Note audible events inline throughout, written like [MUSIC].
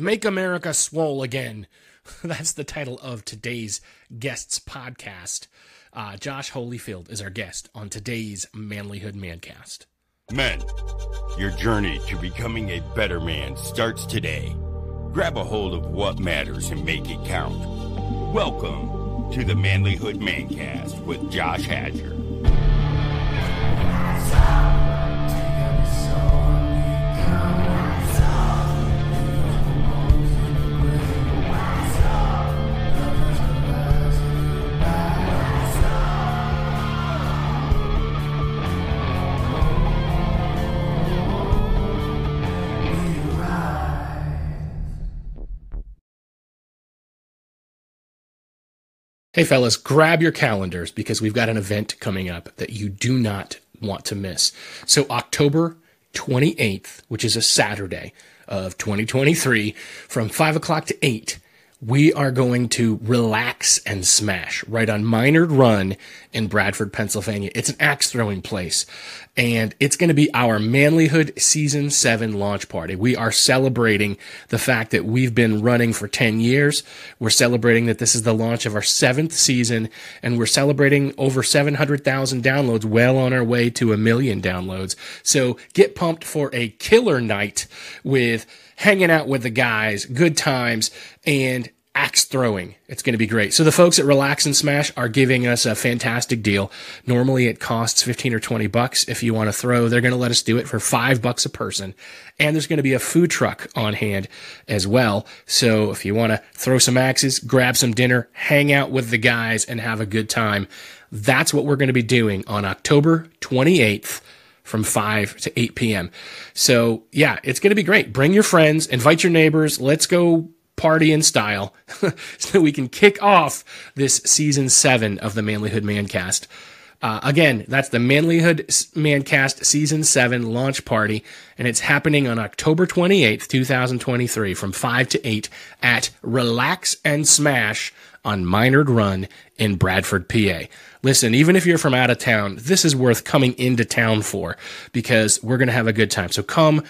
Make America Swole Again. [LAUGHS] That's the title of today's guest's podcast. Uh, Josh Holyfield is our guest on today's Manlihood Mancast. Men, your journey to becoming a better man starts today. Grab a hold of what matters and make it count. Welcome to the Manlihood Mancast with Josh Hatcher. Hey, fellas, grab your calendars because we've got an event coming up that you do not want to miss. So, October 28th, which is a Saturday of 2023, from 5 o'clock to 8, we are going to relax and smash right on Minard Run in Bradford, Pennsylvania. It's an axe throwing place and it's going to be our Manlihood season seven launch party. We are celebrating the fact that we've been running for 10 years. We're celebrating that this is the launch of our seventh season and we're celebrating over 700,000 downloads, well on our way to a million downloads. So get pumped for a killer night with hanging out with the guys, good times, and axe throwing. It's going to be great. So the folks at Relax and Smash are giving us a fantastic deal. Normally it costs 15 or 20 bucks if you want to throw. They're going to let us do it for 5 bucks a person. And there's going to be a food truck on hand as well. So if you want to throw some axes, grab some dinner, hang out with the guys and have a good time. That's what we're going to be doing on October 28th from 5 to 8 p.m. So, yeah, it's going to be great. Bring your friends, invite your neighbors. Let's go party in style [LAUGHS] so we can kick off this season 7 of the Manlihood Mancast. Uh, again, that's the Manlihood Mancast Season 7 launch party, and it's happening on October 28th, 2023, from 5 to 8 at Relax and Smash on Minard Run in Bradford, PA. Listen, even if you're from out of town, this is worth coming into town for because we're going to have a good time. So come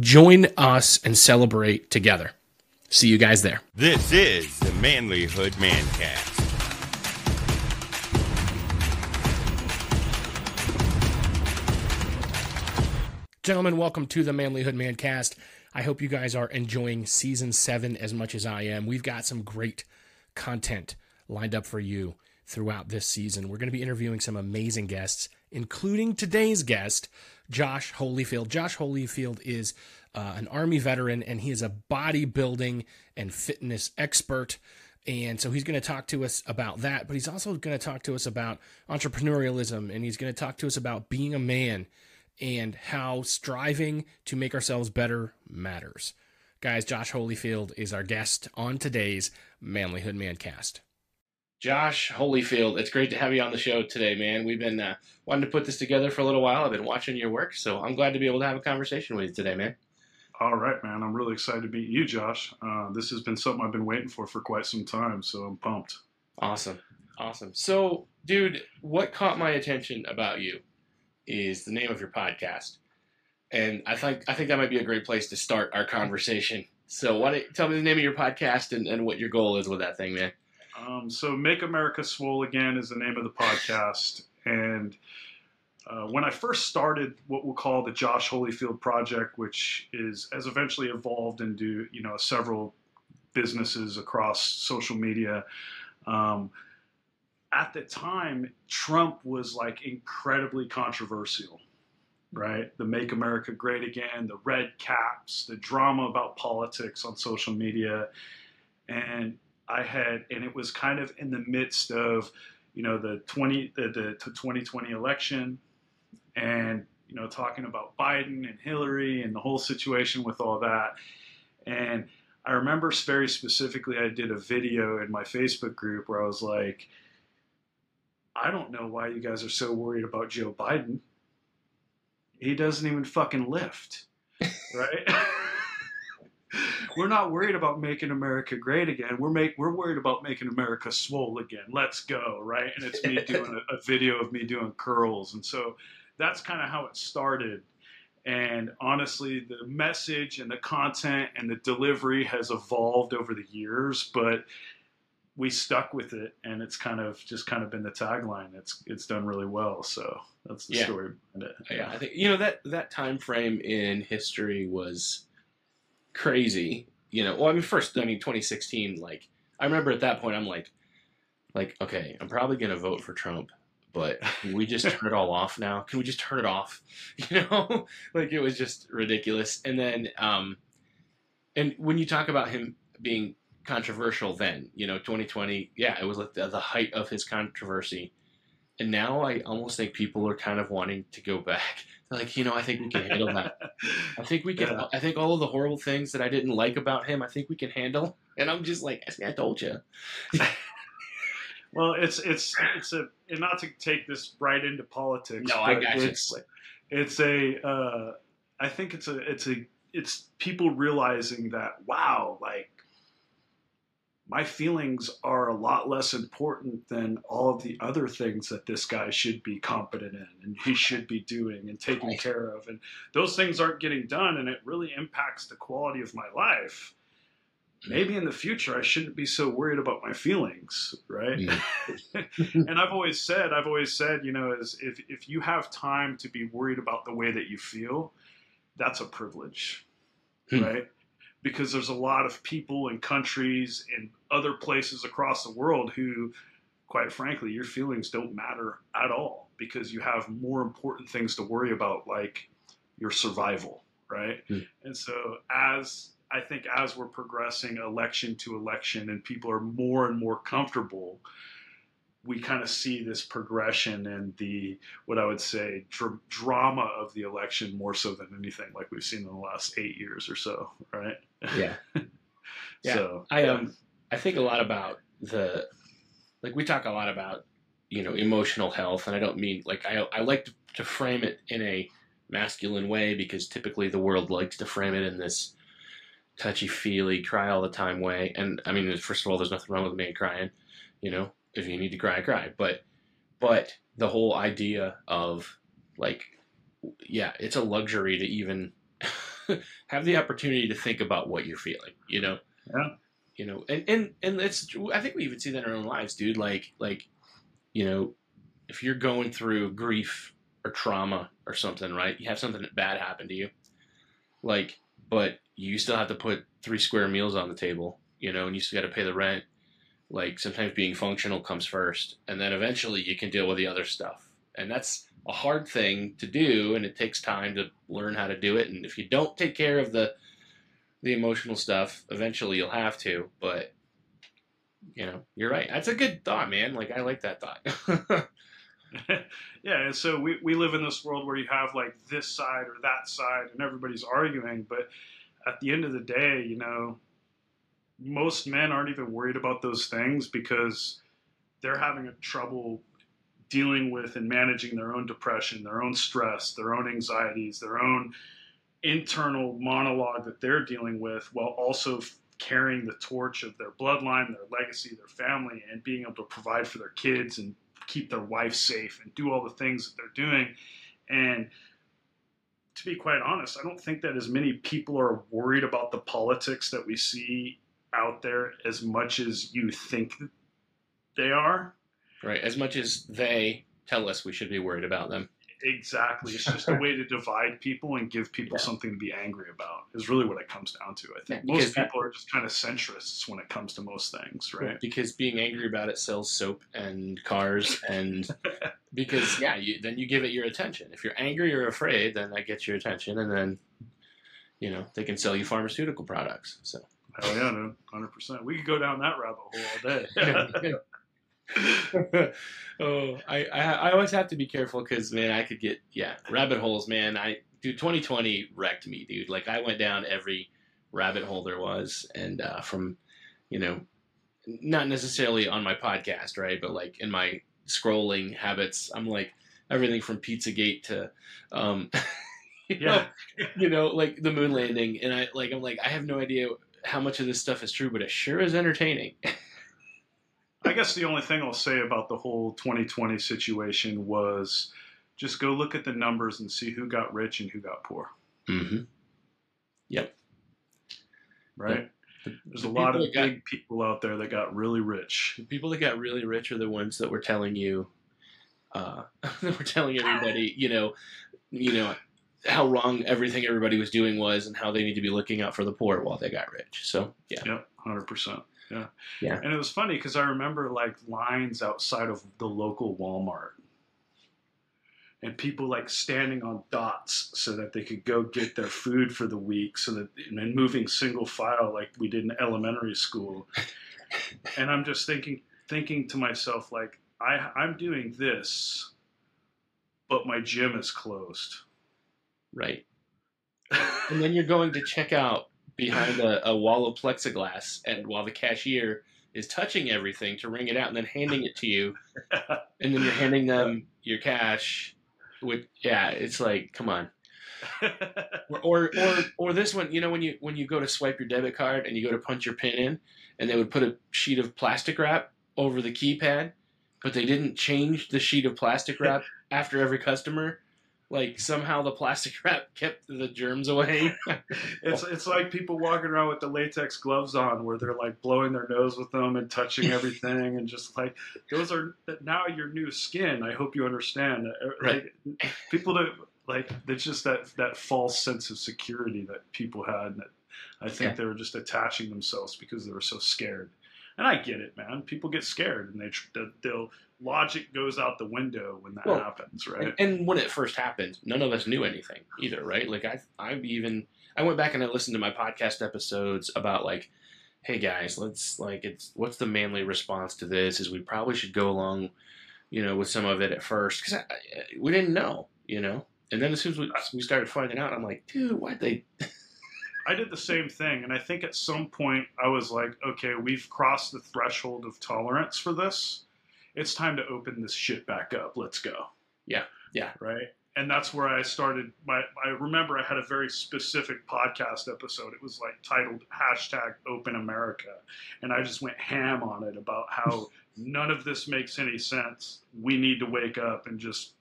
join us and celebrate together. See you guys there. This is the Manlihood Mancast. Gentlemen, welcome to the Manlihood Mancast. I hope you guys are enjoying season seven as much as I am. We've got some great content lined up for you throughout this season. We're going to be interviewing some amazing guests, including today's guest, Josh Holyfield. Josh Holyfield is uh, an Army veteran and he is a bodybuilding and fitness expert. And so he's going to talk to us about that, but he's also going to talk to us about entrepreneurialism and he's going to talk to us about being a man and how striving to make ourselves better matters. Guys, Josh Holyfield is our guest on today's Manlihood Mancast. Josh Holyfield, it's great to have you on the show today, man. We've been uh, wanting to put this together for a little while. I've been watching your work, so I'm glad to be able to have a conversation with you today, man. All right, man. I'm really excited to meet you, Josh. Uh, this has been something I've been waiting for for quite some time, so I'm pumped. Awesome. Awesome. So, dude, what caught my attention about you is the name of your podcast. And I think I think that might be a great place to start our conversation. So, why don't tell me the name of your podcast and, and what your goal is with that thing, man? Um, so, Make America Swole Again is the name of the podcast. And uh, when I first started what we'll call the Josh Holyfield Project, which is has eventually evolved into you know several businesses across social media. Um, at the time, Trump was like incredibly controversial, right? The Make America Great Again, the red caps, the drama about politics on social media. And I had, and it was kind of in the midst of, you know, the 20, the, the 2020 election and, you know, talking about Biden and Hillary and the whole situation with all that. And I remember very specifically, I did a video in my Facebook group where I was like, I don't know why you guys are so worried about Joe Biden. He doesn't even fucking lift, [LAUGHS] right? [LAUGHS] we're not worried about making America great again. We're make we're worried about making America swole again. Let's go, right? And it's me [LAUGHS] doing a, a video of me doing curls, and so that's kind of how it started. And honestly, the message and the content and the delivery has evolved over the years, but we stuck with it, and it's kind of just kind of been the tagline. It's it's done really well. So that's the Yeah. story behind it. Yeah, I think you know that that time frame in history was crazy. You know, well, I mean, first, I mean, 2016. Like, I remember at that point, I'm like, like, okay, I'm probably gonna vote for Trump, but we just [LAUGHS] turn it all off now? Can we just turn it off? [LAUGHS] You know, [LAUGHS] like it was just ridiculous. And then, um, and when you talk about him being controversial, then you know, 2020, yeah, it was like the, the height of his controversy. And now I almost think people are kind of wanting to go back. [LAUGHS] They're like, you know, I think we can handle that. I think we can. [LAUGHS] Yeah. I think all of the horrible things that I didn't like about him, I think we can handle. And I'm just like, I told you. [LAUGHS] Well, it's it's it's a and not to take this right into politics. No, I got you. it's it's a uh, I think it's a it's a it's people realizing that wow, like my feelings are a lot less important than all of the other things that this guy should be competent in and he should be doing and taking care of. And those things aren't getting done and it really impacts the quality of my life. Maybe in the future i shouldn't be so worried about my feelings right? [LAUGHS] And i've always said i've always said you know is if, if you have time to be worried about the way that you feel that's a privilege Hmm. right because there's a lot of people and countries and other places across the world who quite frankly your feelings don't matter at all because you have more important things to worry about like your survival right Hmm. and so as i think as we're progressing election to election and people are more and more comfortable we kind of see this progression and the what i would say dr- drama of the election more so than anything like we've seen in the last eight years or so right Yeah. [LAUGHS] Yeah. so I um I think a lot about the like we talk a lot about you know emotional health and I don't mean like I I like to, to frame it in a masculine way because typically the world likes to frame it in this touchy feely cry all the time way and I mean first of all there's nothing wrong with me crying you know if you need to cry cry but but the whole idea of like yeah it's a luxury to even [LAUGHS] have the opportunity to think about what you're feeling you know? Yeah. you know and and and it's i think we even see that in our own lives dude. Like like you know if you're going through grief or trauma or something right you have something bad happen to you like but you still have to put three square meals on the table you know and you still got to pay the rent like sometimes being functional comes first and then eventually you can deal with the other stuff. And that's a hard thing to do and it takes time to learn how to do it. And if you don't take care of the the emotional stuff eventually you'll have to but you know you're right. That's a good thought man. Like i like that thought. [LAUGHS] [LAUGHS] Yeah, and so we, we live in this world where you have like this side or that side and everybody's arguing, but at the end of the day, you know, most men aren't even worried about those things because they're having a trouble dealing with and managing their own depression, their own stress, their own anxieties, their own internal monologue that they're dealing with while also carrying the torch of their bloodline, their legacy, their family, and being able to provide for their kids and keep their wife safe and do all the things that they're doing. And to be quite honest, I don't think that as many people are worried about the politics that we see out there as much as you think they are. right as much as they tell us we should be worried about them Exactly. It's just a [LAUGHS] way to divide people and give people Yeah. something to be angry about, is really what it comes down to. I think Yeah, most because that- people are just kind of centrists when it comes to most things, right? because being angry about it sells soap and cars and [LAUGHS] because yeah you, then you give it your attention if you're angry or afraid then that gets your attention and then you know they can sell you pharmaceutical products so Hell yeah, no, 100%. We could go down that rabbit hole all day. [LAUGHS] [LAUGHS] oh, I, I I always have to be careful because man, I could get yeah rabbit holes, man. I dude, 2020 wrecked me, dude. Like I went down every rabbit hole there was, and uh, from you know, not necessarily on my podcast, right, but like in my scrolling habits, I'm like everything from Pizzagate to, um, [LAUGHS] you know, yeah. you know, like the moon landing, and I like I'm like I have no idea how much of this stuff is true, but it sure is entertaining. [LAUGHS] I guess the only thing I'll say about the whole 2020 situation was just go look at the numbers and see who got rich and who got poor. Mm-hmm. Yep. Right. The, There's the a lot of got- big people out there that got really rich. the people that got really rich are the ones that were telling you, uh, [LAUGHS] that were telling everybody, you know, you know how wrong everything everybody was doing was, and how they need to be looking out for the poor while they got rich. So yeah, Yep, hundred percent. Yeah. Yeah. And it was funny because I remember like lines outside of the local Walmart. And people like standing on dots so that they could go get their food for the week, so that and then moving single file like we did in elementary school. [LAUGHS] and I'm just thinking, thinking to myself like, I I'm doing this, but my gym is closed. Right. [LAUGHS] And then you're going to check out behind a, a wall of plexiglass, and while the cashier is touching everything to ring it out and then handing it to you, [LAUGHS] and then you're handing them your cash. With yeah, it's like, come on. [LAUGHS] Or, or or or this one, you know, when you when you go to swipe your debit card and you go to punch your pin in, and they would put a sheet of plastic wrap over the keypad, but they didn't change the sheet of plastic wrap after every customer. Like somehow the plastic [LAUGHS] wrap kept the germs away. [LAUGHS] It's it's like people walking around with the latex gloves on, where they're like blowing their nose with them and touching [LAUGHS] everything, and just like those are now your new skin. I hope you understand. Uh, Like people don't like it's just that that false sense of security that people had. That I think Yeah. they were just attaching themselves because they were so scared. And I get it, man. People get scared, and they they'll logic goes out the window when that Well, happens, right? And, and when it first happened, none of us knew anything either, right? Like I, I've even I went back and I listened to my podcast episodes about like, hey guys, let's like it's what's the manly response to this? Is we probably should go along, you know, with some of it at first because we didn't know, you know. And then as soon as we, we started finding out, I'm like, dude, why'd they? I did the same thing, and I think at some point I was like, okay, we've crossed the threshold of tolerance for this. It's time to open this shit back up. Let's go. Yeah, yeah. Right. And that's where I started. My I remember I had a very specific podcast episode. It was like titled hashtag Open America, and I just went ham on it about how [LAUGHS] none of this makes any sense. We need to wake up and just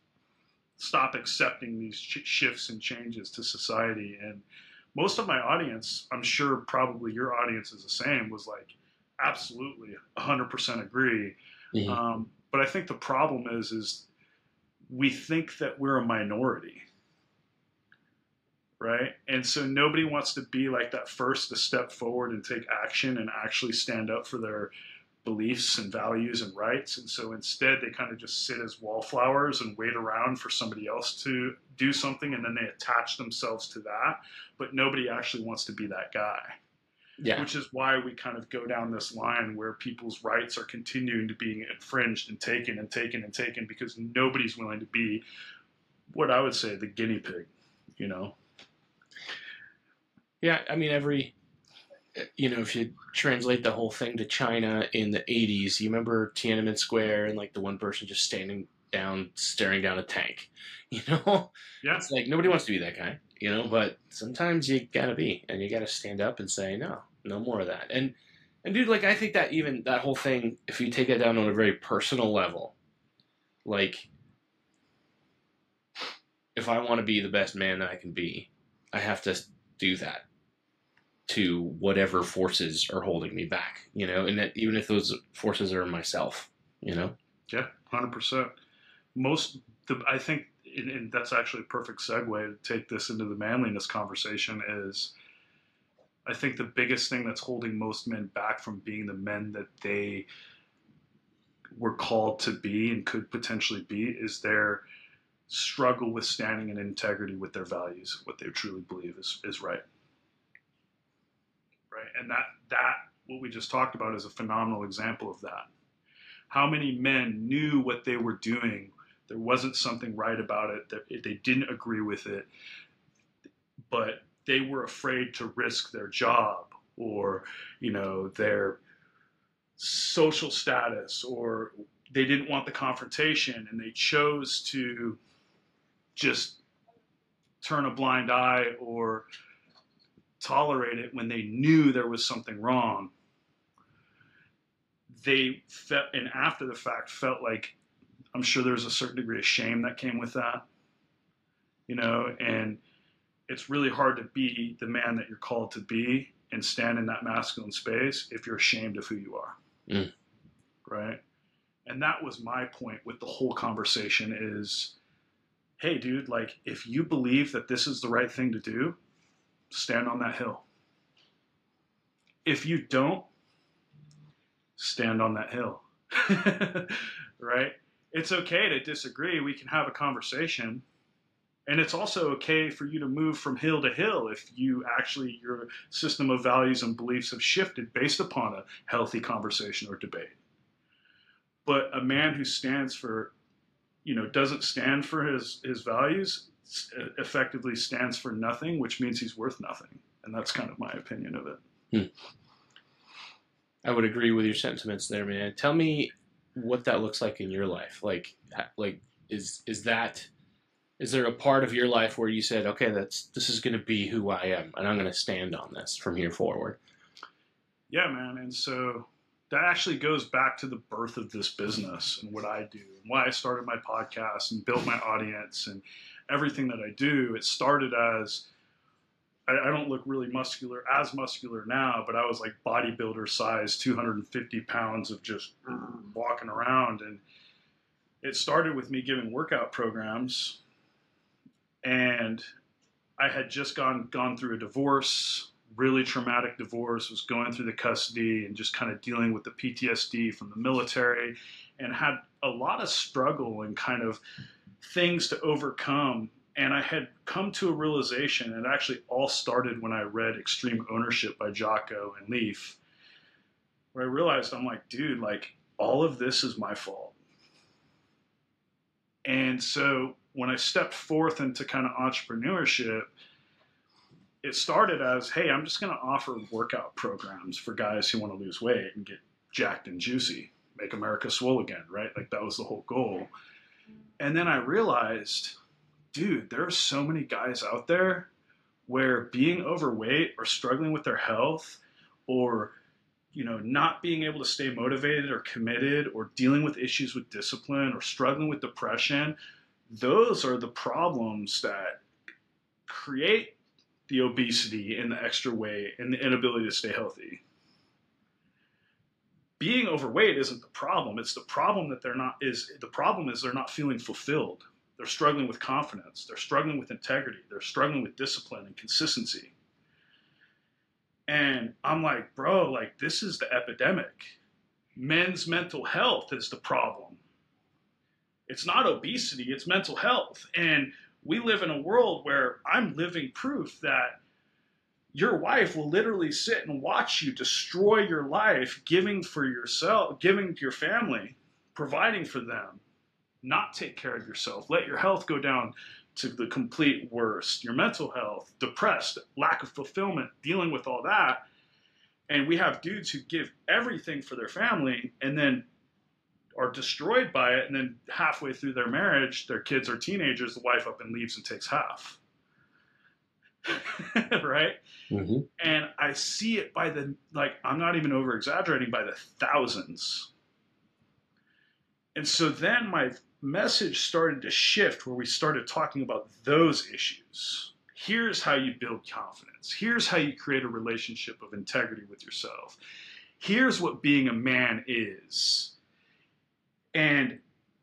stop accepting these sh- shifts and changes to society. And most of my audience, I'm sure probably your audience is the same, was like, absolutely, 100% agree. Mhm. Um, but I think the problem is, is we think that we're a minority, right? And so nobody wants to be like that first to step forward and take action and actually stand up for their beliefs and values and rights. And so instead, they kind of just sit as wallflowers and wait around for somebody else to do something, and then they attach themselves to that. But nobody actually wants to be that guy Yeah, which is why we kind of go down this line where people's rights are continuing to being infringed and taken and taken and taken because nobody's willing to be what I would say the guinea pig, you know. Yeah, I mean, every, you know, if you translate the whole thing to China in the 80s, you remember Tiananmen Square and like the one person just standing down, staring down a tank, [LAUGHS] you know? Yeah. It's like nobody wants to be that guy, you know, but sometimes you gotta be, and you gotta stand up and say, no, no more of that. And, and dude, like, I think that even that whole thing, if you take it down on a very personal level, like, if I want to be the best man that I can be, I have to do that to whatever forces are holding me back, you know, and that even if those forces are myself, you know. Yeah, hundred percent. Most, the, I think, and, and that's actually a perfect segue to take this into the manliness conversation. Is I think the biggest thing that's holding most men back from being the men that they were called to be and could potentially be is their struggle with standing in integrity with their values, what they truly believe is, is right. Right. And that that what we just talked about is a phenomenal example of that how many men knew what they were doing there wasn't something right about it that they didn't agree with it but they were afraid to risk their job or you know their social status or they didn't want the confrontation and they chose to just turn a blind eye or tolerate it when they knew there was something wrong they felt and after the fact felt like I'm sure there's a certain degree of shame that came with that. You know, and it's really hard to be the man that you're called to be and stand in that masculine space if you're ashamed of who you are. Mm. Right? And that was my point with the whole conversation is hey dude, like if you believe that this is the right thing to do, stand on that hill. If you don't, stand on that hill. [LAUGHS] right? It's okay to disagree. We can have a conversation. And it's also okay for you to move from hill to hill if you actually, your system of values and beliefs have shifted based upon a healthy conversation or debate. But a man who stands for, you know, doesn't stand for his, his values effectively stands for nothing, which means he's worth nothing. And that's kind of my opinion of it. Hmm. I would agree with your sentiments there, man. Tell me what that looks like in your life. Like, like is is that is there a part of your life where you said, okay, that's this is going to be who I am, and I'm going to stand on this from here forward? Yeah, man. And so that actually goes back to the birth of this business and what I do and why I started my podcast and built my audience and everything that I do. It started as I, I don't look really muscular, as muscular now, but I was like bodybuilder size, 250 pounds of just mm. walking around. And it started with me giving workout programs. And I had just gone gone through a divorce, really traumatic divorce, was going through the custody and just kind of dealing with the PTSD from the military and had a lot of struggle and kind of things to overcome and I had come to a realization, and it actually all started when I read Extreme Ownership by Jocko and Leif, where I realized I'm like, dude, like all of this is my fault. And so when I stepped forth into kind of entrepreneurship, it started as, hey, I'm just going to offer workout programs for guys who want to lose weight and get jacked and juicy, make America swole again, right? Like that was the whole goal. And then I realized, dude, there are so many guys out there where being overweight or struggling with their health or you know not being able to stay motivated or committed or dealing with issues with discipline or struggling with depression those are the problems that create the obesity and the extra weight and the inability to stay healthy being overweight isn't the problem it's the problem that they're not is the problem is they're not feeling fulfilled they're struggling with confidence. They're struggling with integrity. They're struggling with discipline and consistency. And I'm like, bro, like, this is the epidemic. Men's mental health is the problem. It's not obesity, it's mental health. And we live in a world where I'm living proof that your wife will literally sit and watch you destroy your life, giving for yourself, giving to your family, providing for them, not take care of yourself, let your health go down to the complete worst, your mental health, depressed, lack of fulfillment, dealing with all that. And we have dudes who give everything for their family and then are destroyed by it. And then halfway through their marriage, their kids are teenagers, the wife up and leaves and takes half. [LAUGHS] right? Mm-hmm. And I see it by the, like, I'm not even over exaggerating, by the thousands. And so then my message started to shift where we started talking about those issues. Here's how you build confidence. Here's how you create a relationship of integrity with yourself. Here's what being a man is. And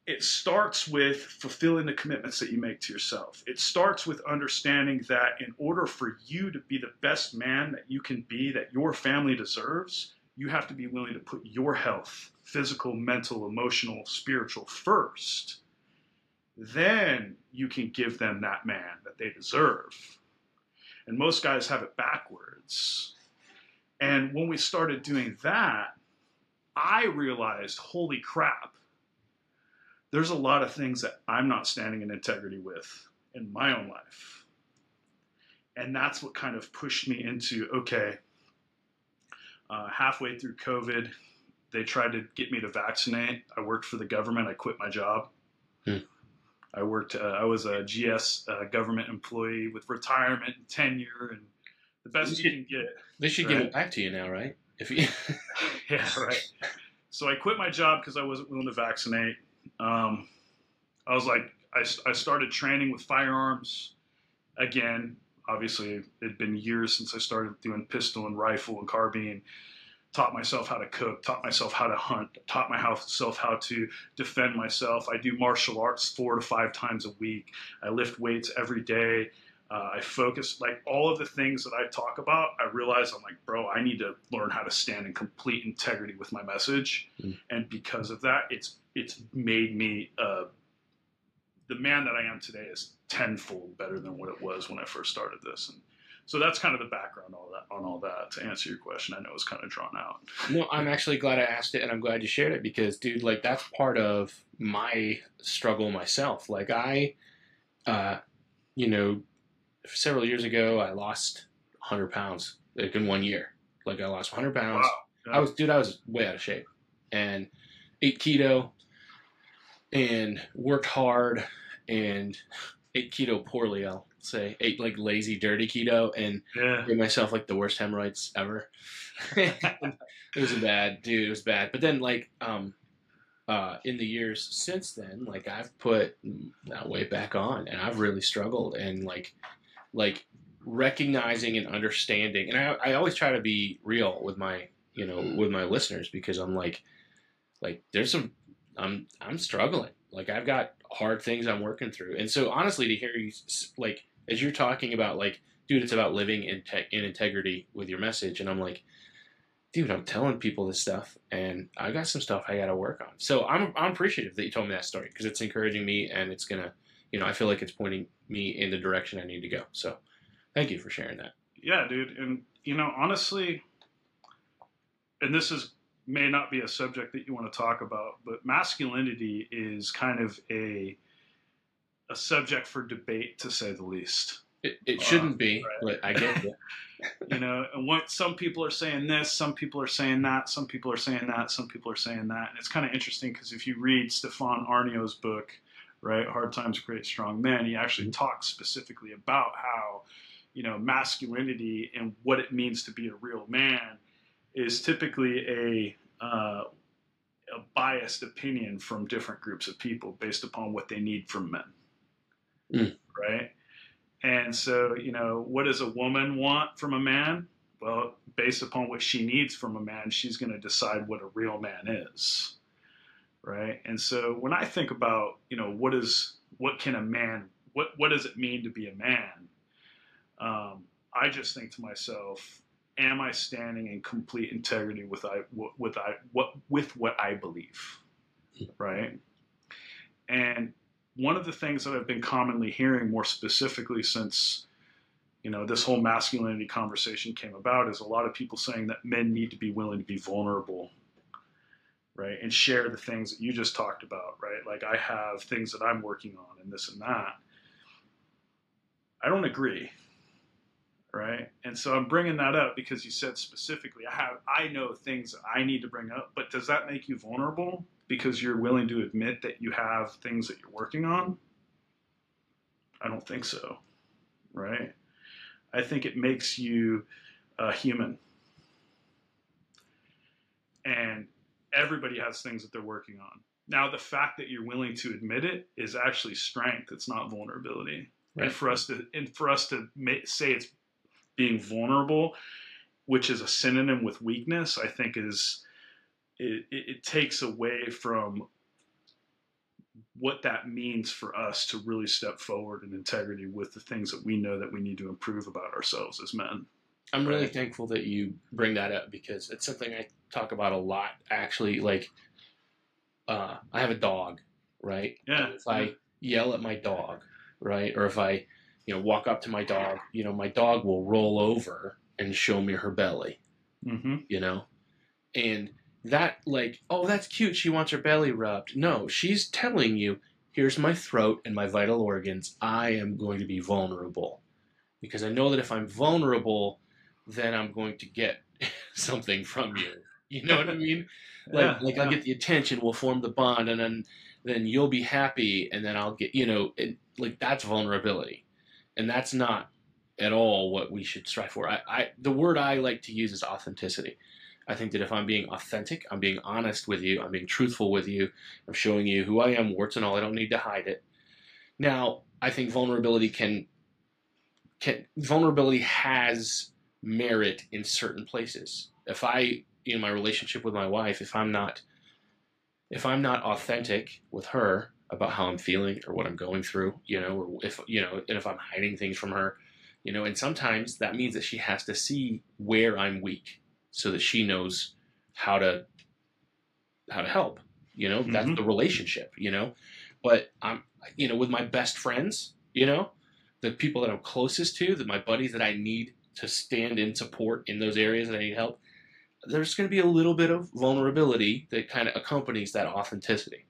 it starts with fulfilling the commitments that you make to yourself. It starts with understanding that in order for you to be the best man that you can be, that your family deserves, you have to be willing to put your health, physical, mental, emotional, spiritual first. Then you can give them that man that they deserve. And most guys have it backwards. And when we started doing that, I realized, holy crap, there's a lot of things that I'm not standing in integrity with in my own life. And that's what kind of pushed me into okay, uh, halfway through COVID, they tried to get me to vaccinate. I worked for the government. I quit my job. Hmm. I worked. Uh, I was a GS uh, government employee with retirement and tenure, and the best you, can get. They should right? give it back to you now, right? If you. [LAUGHS] yeah, right. So I quit my job because I wasn't willing to vaccinate. Um, I was like, I, I started training with firearms again. Obviously, it had been years since I started doing pistol and rifle and carbine. Taught myself how to cook, taught myself how to hunt, taught myself how to defend myself. I do martial arts four to five times a week. I lift weights every day. Uh, I focus like all of the things that I talk about. I realize I'm like, bro, I need to learn how to stand in complete integrity with my message, Mm. and because of that, it's it's made me uh, the man that I am today is tenfold better than what it was when I first started this. And so that's kind of the background all that on all that. To answer your question, I know it's kind of drawn out. No, I'm actually glad I asked it, and I'm glad you shared it because, dude, like that's part of my struggle myself. Like I, uh, you know, several years ago, I lost 100 pounds like in one year. Like I lost 100 pounds. Wow. I was, dude, I was way out of shape, and ate keto, and worked hard, and ate keto poorly. I'll say ate like lazy, dirty keto, and Yeah. gave myself like the worst hemorrhoids ever. [LAUGHS] it was bad, dude. It was bad. But then, like, um, uh, in the years since then, like I've put that weight back on, and I've really struggled, and like, like recognizing and understanding. And I, I always try to be real with my, you know, mm. with my listeners because I'm like, like there's some, I'm, I'm struggling. Like I've got hard things I'm working through, and so honestly, to hear you, like, as you're talking about, like dude, it's about living in, te- in integrity with your message. And I'm like, dude, I'm telling people this stuff, and I got some stuff I got to work on. So I'm, I'm appreciative that you told me that story because it's encouraging me, and it's gonna, you know, I feel like it's pointing me in the direction I need to go. So thank you for sharing that. Yeah, dude. And you know, honestly, and this is may not be a subject that you want to talk about, but masculinity is kind of a a subject for debate to say the least. It, it shouldn't be, right. but I get it. [LAUGHS] You know, and what some people are saying this, some people are saying that, some people are saying that, some people are saying that. And it's kind of interesting because if you read Stefan Aarnio's book, right, Hard Times Create Strong Men, he actually talks specifically about how, you know, masculinity and what it means to be a real man is typically a uh, a biased opinion from different groups of people based upon what they need from men, Mm. right? And so, you know, what does a woman want from a man? Well, based upon what she needs from a man, she's going to decide what a real man is, right? And so, when I think about, you know, what is what can a man what what does it mean to be a man? Um, I just think to myself, am I standing in complete integrity with I with I what with what I believe, right? And one of the things that I've been commonly hearing more specifically since you know this whole masculinity conversation came about is a lot of people saying that men need to be willing to be vulnerable right and share the things that you just talked about right? Like i have things that i'm working on and this and that. I don't agree right? And so i'm bringing that up because you said specifically i have i know things that i need to bring up but does that make you vulnerable because you're willing to admit that you have things that you're working on? I don't think so right? I think it makes you a human. And everybody has things that they're working on now the fact that you're willing to admit it is actually strength it's not vulnerability Right. and for us to and for us to say it's being vulnerable which is a synonym with weakness i think is it, it, it takes away from what that means for us to really step forward in integrity with the things that we know that we need to improve about ourselves as men I'm really Right. thankful that you bring that up because it's something I talk about a lot. Actually, like, uh, I have a dog, right? Yeah. And if I yell at my dog, right, or if I, you know, walk up to my dog, you know, my dog will roll over and show me her belly, mm-hmm. you know, and that, like, oh, that's cute. She wants her belly rubbed. No, she's telling you, here's my throat and my vital organs. I am going to be vulnerable because I know that if I'm vulnerable, then I'm going to get [LAUGHS] something from you. You know what I mean? [LAUGHS] Like, Yeah, like I'll get the attention, we'll form the bond, and then then you'll be happy, and then I'll get you know, it, like that's vulnerability, and that's not at all what we should strive for. I, I the word I like to use is authenticity. I think that if I'm being authentic, I'm being honest with you, I'm being truthful with you, I'm showing you who I am, warts and all. I don't need to hide it. Now, I think vulnerability can can vulnerability has merit in certain places. If I in my relationship with my wife, if I'm not if I'm not authentic with her about how I'm feeling or what I'm going through, you know, or if you know, and if I'm hiding things from her, you know, and sometimes that means that she has to see where I'm weak so that she knows how to how to help. You know, that's Mhm. the relationship, you know. But I'm you know, with my best friends, you know, the people that I'm closest to, that my buddies that I need to stand in support in those areas that I need help, there's going to be a little bit of vulnerability that kind of accompanies that authenticity,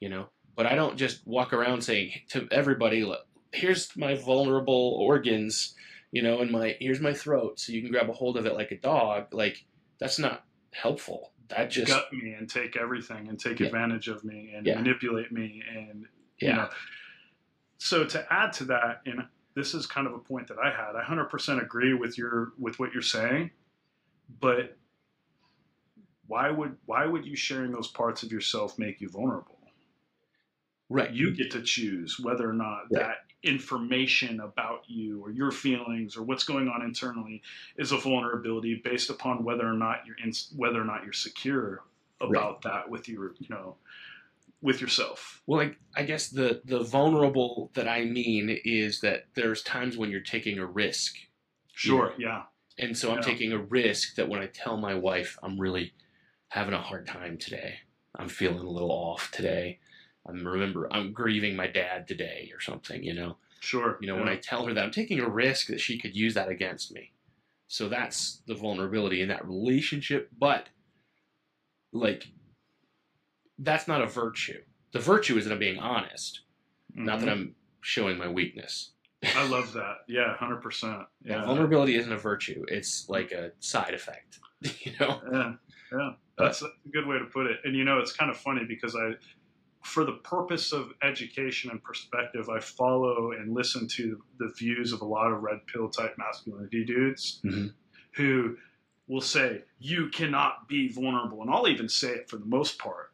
you know. But I don't just walk around saying to everybody, "Look, "Here's my vulnerable organs," you know, and my here's my throat, so you can grab a hold of it like a dog. Like that's not helpful. That just gut me and take everything and take Yeah. advantage of me and Yeah. manipulate me and yeah, you know so to add to that and this is kind of a point that i had i 100% agree with your with what you're saying but why would why would you sharing those parts of yourself make you vulnerable? Right. you get to choose whether or not Right. that information about you or your feelings or what's going on internally is a vulnerability based upon whether or not you're in, whether or not you're secure about that with your you know with yourself. Well, like I guess the the vulnerable that I mean is that there's times when you're taking a risk, sure yeah. and so I'm taking a risk that when I tell my wife I'm really having a hard time today, I'm feeling a little off today. I'm remember I'm grieving my dad today or something, you know. sure You know, when I tell her that I'm taking a risk that she could use that against me. So that's the vulnerability in that relationship, but like that's not a virtue. The virtue is that I'm being honest, not Mhm. that I'm showing my weakness. I love that. Yeah, hundred percent. Yeah, Yeah, vulnerability isn't a virtue; it's like a side effect. [LAUGHS] You know? yeah, yeah. That's a good way to put it. And you know, it's kind of funny because I, for the purpose of education and perspective, I follow and listen to the views of a lot of red pill type masculinity dudes Mhm. who will say you cannot be vulnerable, and I'll even say it for the most part.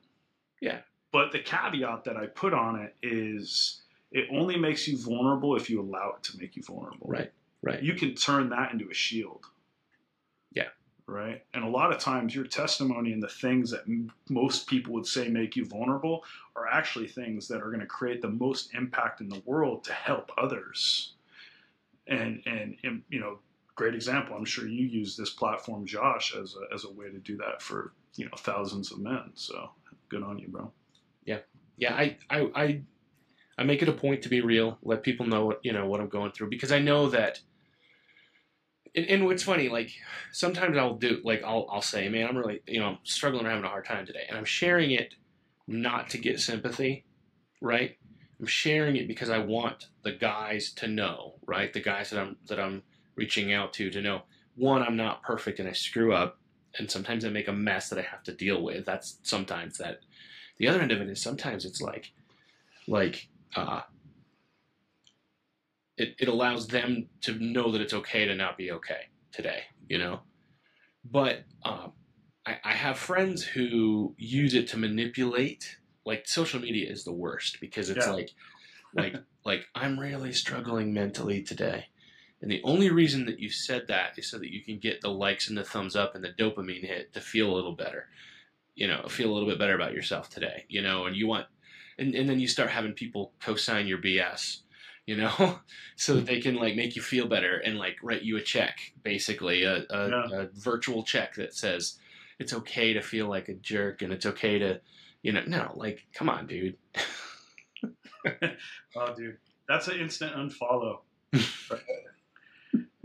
Yeah. But the caveat that I put on it is it only makes you vulnerable if you allow it to make you vulnerable. Right. Right. You can turn that into a shield. Yeah. Right. And a lot of times your testimony and the things that m- most people would say make you vulnerable are actually things that are going to create the most impact in the world to help others. And, and, and, you know, great example. I'm sure you use this platform, Josh, as a, as a way to do that for, you know, thousands of men. So good on you, bro. yeah I, I i i make it a point to be real let people know what you know what i'm going through because i know that and, and what's funny like sometimes i'll do like i'll i'll say man i'm really you know i'm struggling or having a hard time today. And i'm sharing it not to get sympathy right? I'm sharing it because i want the guys to know right? The guys that i'm that i'm reaching out to to know one i'm not perfect and i screw up and sometimes i make a mess that i have to deal with. That's sometimes that. The other end of it is sometimes it's like like uh it, it allows them to know that it's okay to not be okay today you know? But um I, I have friends who use it to manipulate like social media is the worst because it's Yeah. like [LAUGHS] like like i'm really struggling mentally today. And the only reason that you said that is so that you can get the likes and the thumbs up and the dopamine hit to feel a little better you know, feel a little bit better about yourself today, you know, and you want, and, and then you start having people co-sign your BS, you know, [LAUGHS] so that they can like make you feel better and like write you a check, basically a, a, Yeah. a virtual check that says it's okay to feel like a jerk and it's okay to, you know, no, like, come on, dude. [LAUGHS] Oh, dude, that's an instant unfollow. [LAUGHS]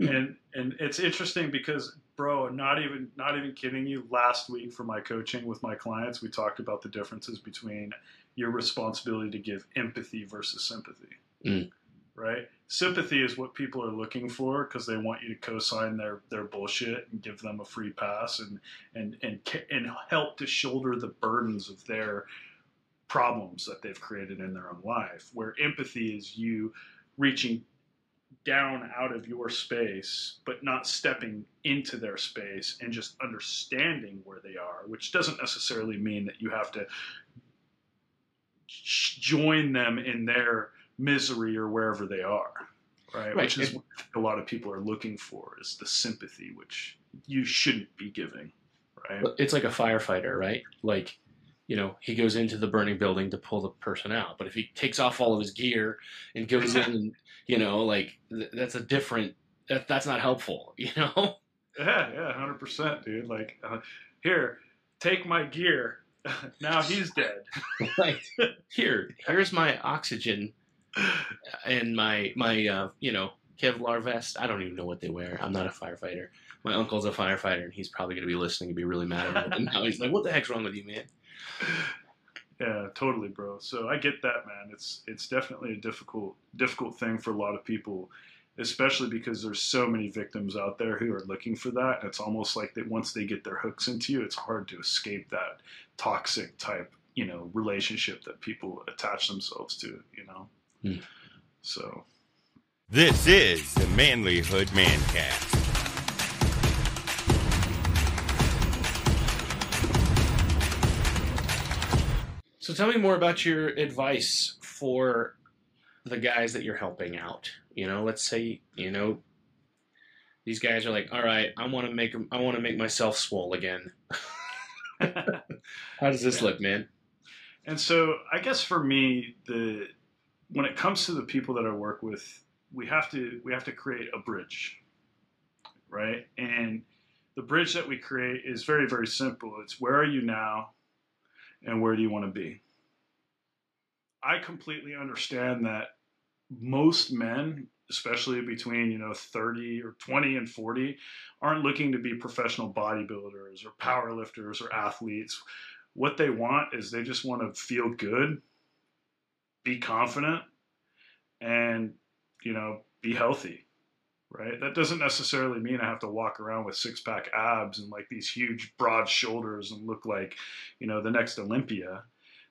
and and it's interesting because, bro, not even not even kidding you. Last week for my coaching with my clients, we talked about the differences between your responsibility to give empathy versus sympathy. Mm. Right? Sympathy is what people are looking for because they want you to co-sign their their bullshit and give them a free pass and and and and help to shoulder the burdens of their problems that they've created in their own life. Where empathy is you reaching down out of your space, but not stepping into their space and just understanding where they are, which doesn't necessarily mean that you have to join them in their misery or wherever they are. Right, Right. which is what a lot of people are looking for is the sympathy, which you shouldn't be giving, right? It's like a firefighter, right? Like, you know, he goes into the burning building to pull the person out, but if he takes off all of his gear and goes in, and, [LAUGHS] you know, like th- that's a different. That, that's not helpful, [LAUGHS] you know. Yeah, yeah, hundred percent, dude. Like, uh, here, take my gear. [LAUGHS] now he's dead. right. here, here's my oxygen and my my uh, you know Kevlar vest. I don't even know what they wear. I'm not a firefighter. My uncle's a firefighter, and he's probably going to be listening and be really mad at me. Now he's like, "What the heck's wrong with you, man?" Yeah, totally, bro. So I get that, man. It's it's definitely a difficult difficult thing for a lot of people, especially because there's so many victims out there who are looking for that. It's almost like that once they get their hooks into you, it's hard to escape that toxic type, you know, relationship that people attach themselves to, you know. Hmm. So This is the Manlihood Mancast. So tell me more about your advice for the guys that you're helping out. You know, let's say you know these guys are like, "All right, I want to make I want to make myself swole again." [LAUGHS] How does this look, man? And so I guess for me, the when it comes to the people that I work with, we have to we have to create a bridge. Right? And the bridge that we create is very, very simple. It's where are you now and where do you want to be? I completely understand that most men, especially between, you know, 30 or 20 and 40, aren't looking to be professional bodybuilders or power lifters or athletes what they want is they just want to feel good, be confident, and you know, be healthy. Right? That doesn't necessarily mean I have to walk around with six pack abs and like these huge broad shoulders and look like, you know, the next Olympia.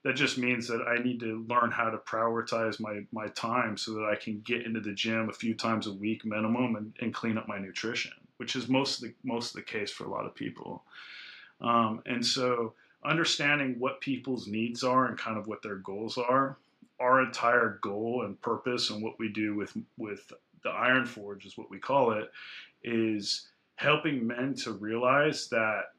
That just means that I need to learn how to prioritize my my time so that I can get into the gym a few times a week minimum and, and clean up my nutrition, which is most of the most of the case for a lot of people. Um, and so understanding what people's needs are and kind of what their goals are our entire goal and purpose and what we do with with the iron forge is what we call it is helping men to realize that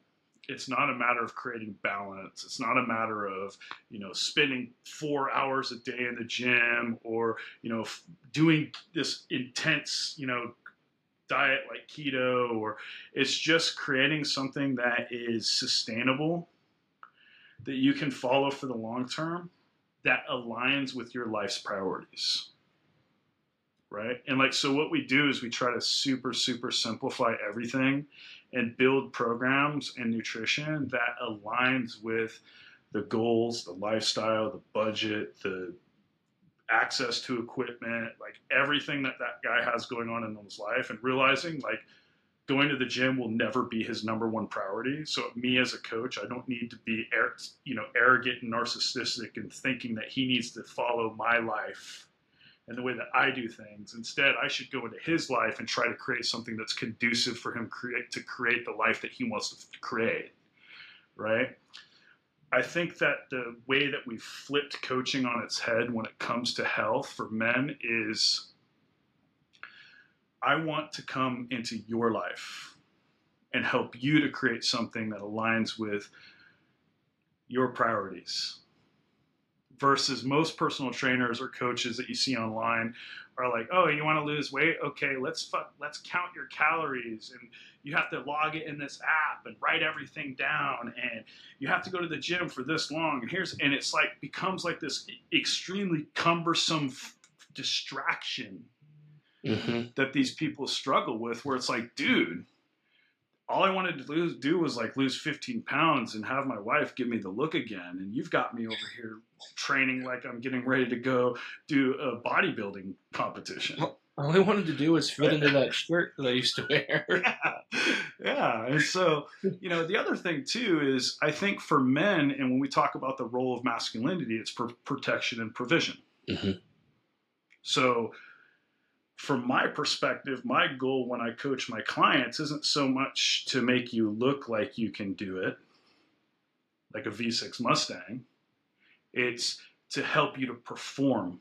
it's not a matter of creating balance. It's not a matter of you know spending four hours a day in the gym or you know f- doing this intense you know diet like keto or it's just creating something that is sustainable that you can follow for the long term that aligns with your life's priorities. Right? And like, so what we do is we try to super, super simplify everything and build programs and nutrition that aligns with the goals, the lifestyle, the budget, the access to equipment, like everything that that guy has going on in his life, and realizing like going to the gym will never be his number one priority. So me as a coach, I don't need to be you know arrogant and narcissistic and thinking that he needs to follow my life and the way that I do things. Instead, I should go into his life and try to create something that's conducive for him create to create the life that he wants to create. Right? I think that the way that we flipped coaching on its head when it comes to health for men is I want to come into your life and help you to create something that aligns with your priorities. Versus most personal trainers or coaches that you see online are like, "Oh, you want to lose weight? Okay, let's fuck, let's count your calories and you have to log it in this app and write everything down and you have to go to the gym for this long and here's and it's like becomes like this extremely cumbersome distraction Mm-hmm. that these people struggle with where it's like dude all i wanted to lose, do was like lose 15 pounds and have my wife give me the look again and you've got me over here training like i'm getting ready to go do a bodybuilding competition Well- All I wanted to do was fit into that shirt that I used to wear. [LAUGHS] yeah, yeah. And so, you know, the other thing too is I think for men, and when we talk about the role of masculinity, it's for protection and provision. Mhm. So, from my perspective, my goal when I coach my clients isn't so much to make you look like you can do it, like a V6 Mustang. It's to help you to perform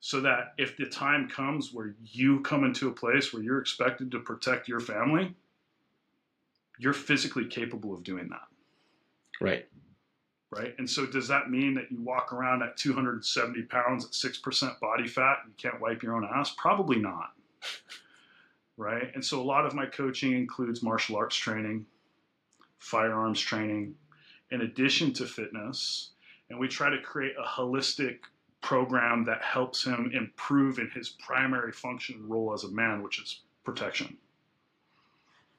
so that if the time comes where you come into a place where you're expected to protect your family, you're physically capable of doing that. Right. Right. And so, does that mean that you walk around at 270 pounds at 6% body fat and you can't wipe your own ass? Probably not. Right. And so, a lot of my coaching includes martial arts training, firearms training, in addition to fitness. And we try to create a holistic program that helps him improve in his primary function and role as a man, which is protection.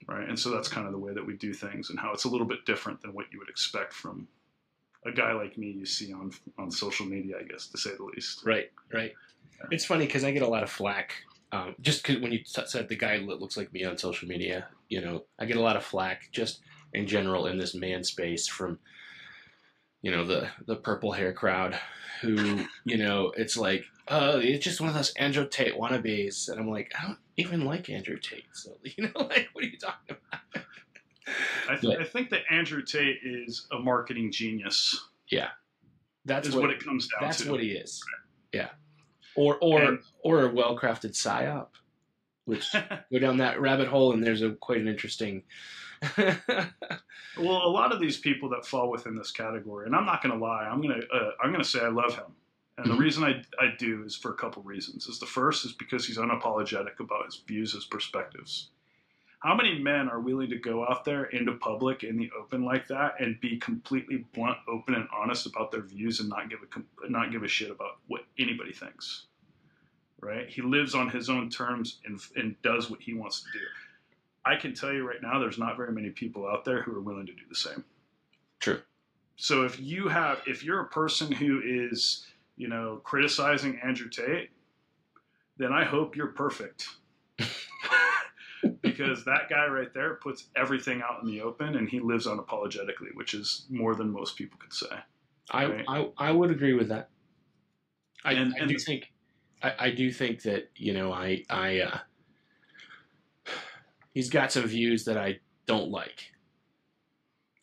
Right. And so that's kind of the way that we do things and how it's a little bit different than what you would expect from a guy like me you see on on social media, I guess, to say the least. Right, right. It's funny because I get a lot of flack. Um, just 'cause when you t- said the guy that looks like me on social media, you know, I get a lot of flack just in general in this man space from, you know, the the purple hair crowd, who, you know, it's like, oh, it's just one of those Andrew Tate wannabes, and I'm like, I don't even like Andrew Tate, so [LAUGHS] you know, like, what are you talking about? I, th- I think that Andrew Tate is a marketing genius. Yeah, that's is what, what, it comes down to. That's to. what he is. Yeah. Or or And- or a well crafted psyop, which [LAUGHS] go down that rabbit hole, and there's a quite an interesting. Well, a [LAUGHS] lot of these people that fall within this category, and I'm not going to lie, I'm going to uh, I'm going to say I love him, and the reason I I do is for a couple reasons. Is the first is because he's unapologetic about his views, his perspectives. How many men are willing to go out there into public in the open like that and be completely blunt, open, and honest about their views and not give a not give a shit about what anybody thinks? Right? He lives on his own terms and and does what he wants to do. I can tell you right now, there's not very many people out there who are willing to do the same. True. So if you have, if you're a person who is, you know, criticizing Andrew Tate, then I hope you're perfect. Because that guy right there puts everything out in the open and he lives unapologetically, which is more than most people could say. I, Right. I I would agree with that. I, And- I and- do think I, I do think that you know I I uh, he's got some views that I don't like.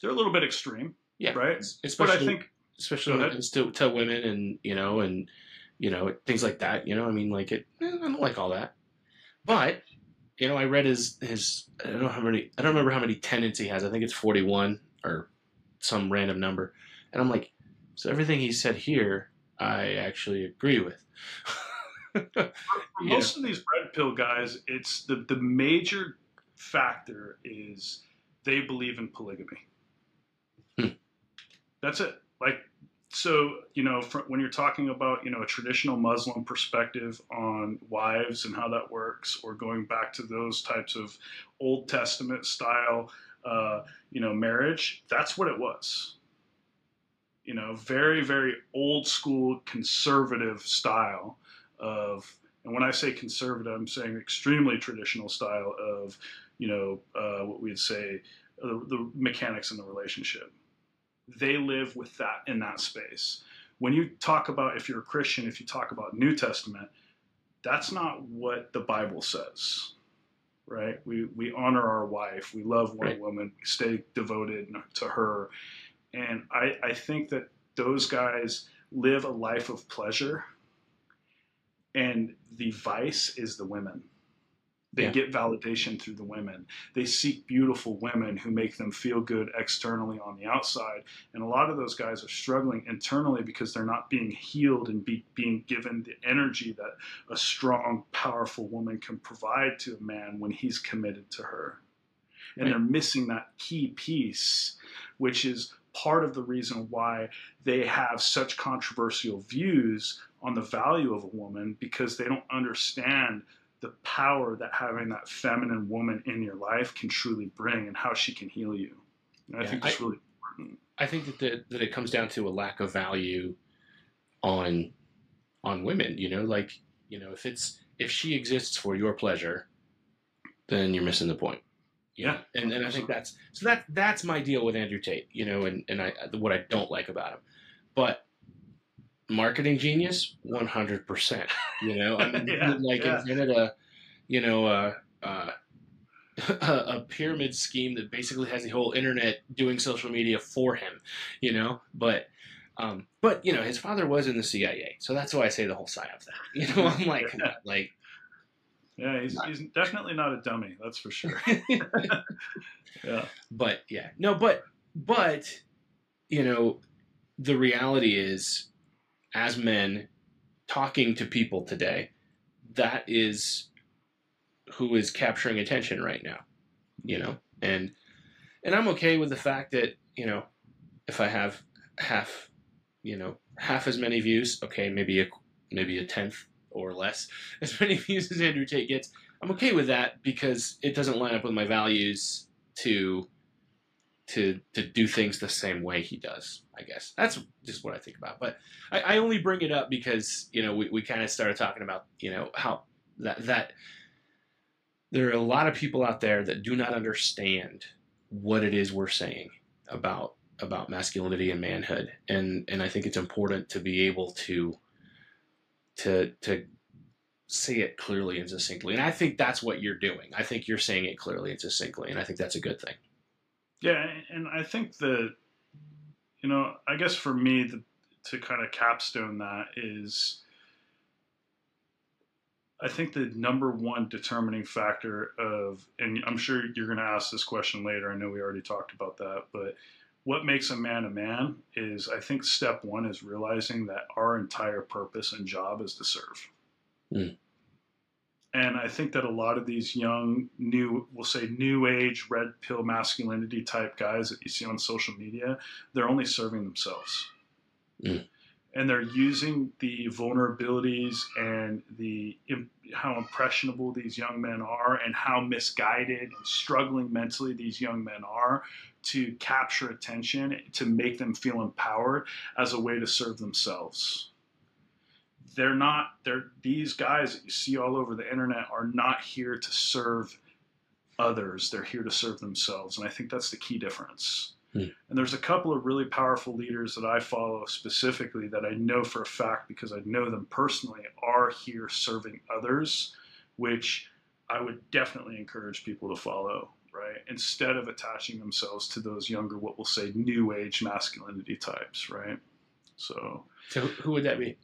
They're a little bit extreme, Yeah, right? Especially but I think especially when it ahead. comes to, to women and you know and you know things like that you know i mean like it eh, i don't like all that but you know i read his his i don't know how many i don't remember how many tenants he has i think it's 41 or some random number and i'm like so everything he said here i actually agree with for [LAUGHS] most of these red pill guys, it's the the major factor is they believe in polygamy. Hmm. That's it. Like so, you know, when you're talking about you know a traditional Muslim perspective on wives and how that works, or going back to those types of Old Testament style, uh, you know, marriage, that's what it was. You know, very very old school conservative style of and when I say conservative, I'm saying extremely traditional style of, you know, uh, what we'd say uh, the, the mechanics in the relationship. They live with that in that space. When you talk about, if you're a Christian, if you talk about New Testament, that's not what the Bible says, right? We we honor our wife, we love one Right. woman, we stay devoted to her, and I I think that those guys live a life of pleasure and the vice is the women. They Yeah. get validation through the women. They seek beautiful women who make them feel good externally on the outside. And a lot of those guys are struggling internally because they're not being healed and be, being given the energy that a strong, powerful woman can provide to a man when he's committed to her. And Right. they're missing that key piece, which is part of the reason why they have such controversial views on the value of a woman because they don't understand the power that having that feminine woman in your life can truly bring and how she can heal you. And I Yeah, think that's I- really important. i think that the, that it comes down to a lack of value on on women you know like you know if it's if she exists for your pleasure then you're missing the point know? Yeah. and and i think that's so that that's my deal with andrew tate you know and and i what i don't like about him but marketing genius, one hundred percent. You know, [LAUGHS] I mean, Yeah, like yeah. invented a, you know, a, [LAUGHS] a, a pyramid scheme that basically has the whole internet doing social media for him. You know, but. Um, but you know, his father was in the CIA, so that's why I say the whole psyop thing. You know, I'm like, [LAUGHS] on, like, Yeah, he's, he's definitely not a dummy. That's for sure. yeah. but yeah no but but you know the reality is as men talking to people today that is who is capturing attention right now you know? And and i'm okay with the fact that you know if i have half you know half as many views okay maybe a maybe a tenth or less [LAUGHS] as many views as andrew tate gets i'm okay with that because it doesn't line up with my values to to to do things the same way he does. I guess that's just what I think about. But I, I only bring it up because you know we, we kind of started talking about you know how that that there are a lot of people out there that do not understand what it is we're saying about about masculinity and manhood, and and I think it's important to be able to to to say it clearly and succinctly. And I think that's what you're doing. I think you're saying it clearly and succinctly, and I think that's a good thing. Yeah, and I think that, you know, I guess for me, the, to kind of capstone that is, I think the number one determining factor of, and I'm sure you're going to ask this question later. I know we already talked about that, but what makes a man a man is, I think step one is realizing that our entire purpose and job is to serve. Mm. And I think that a lot of these young, new, we'll say new age, red pill masculinity type guys that you see on social media, they're only serving themselves. Mm. And they're using the vulnerabilities and the how impressionable these young men are and how misguided and struggling mentally these young men are to capture attention, to make them feel empowered as a way to serve themselves they're not they're these guys that you see all over the internet are not here to serve others they're here to serve themselves and i think that's the key difference Hmm. and there's a couple of really powerful leaders that i follow specifically that i know for a fact because i know them personally are here serving others which i would definitely encourage people to follow right instead of attaching themselves to those younger what we'll say new age masculinity types right so So who who would that be?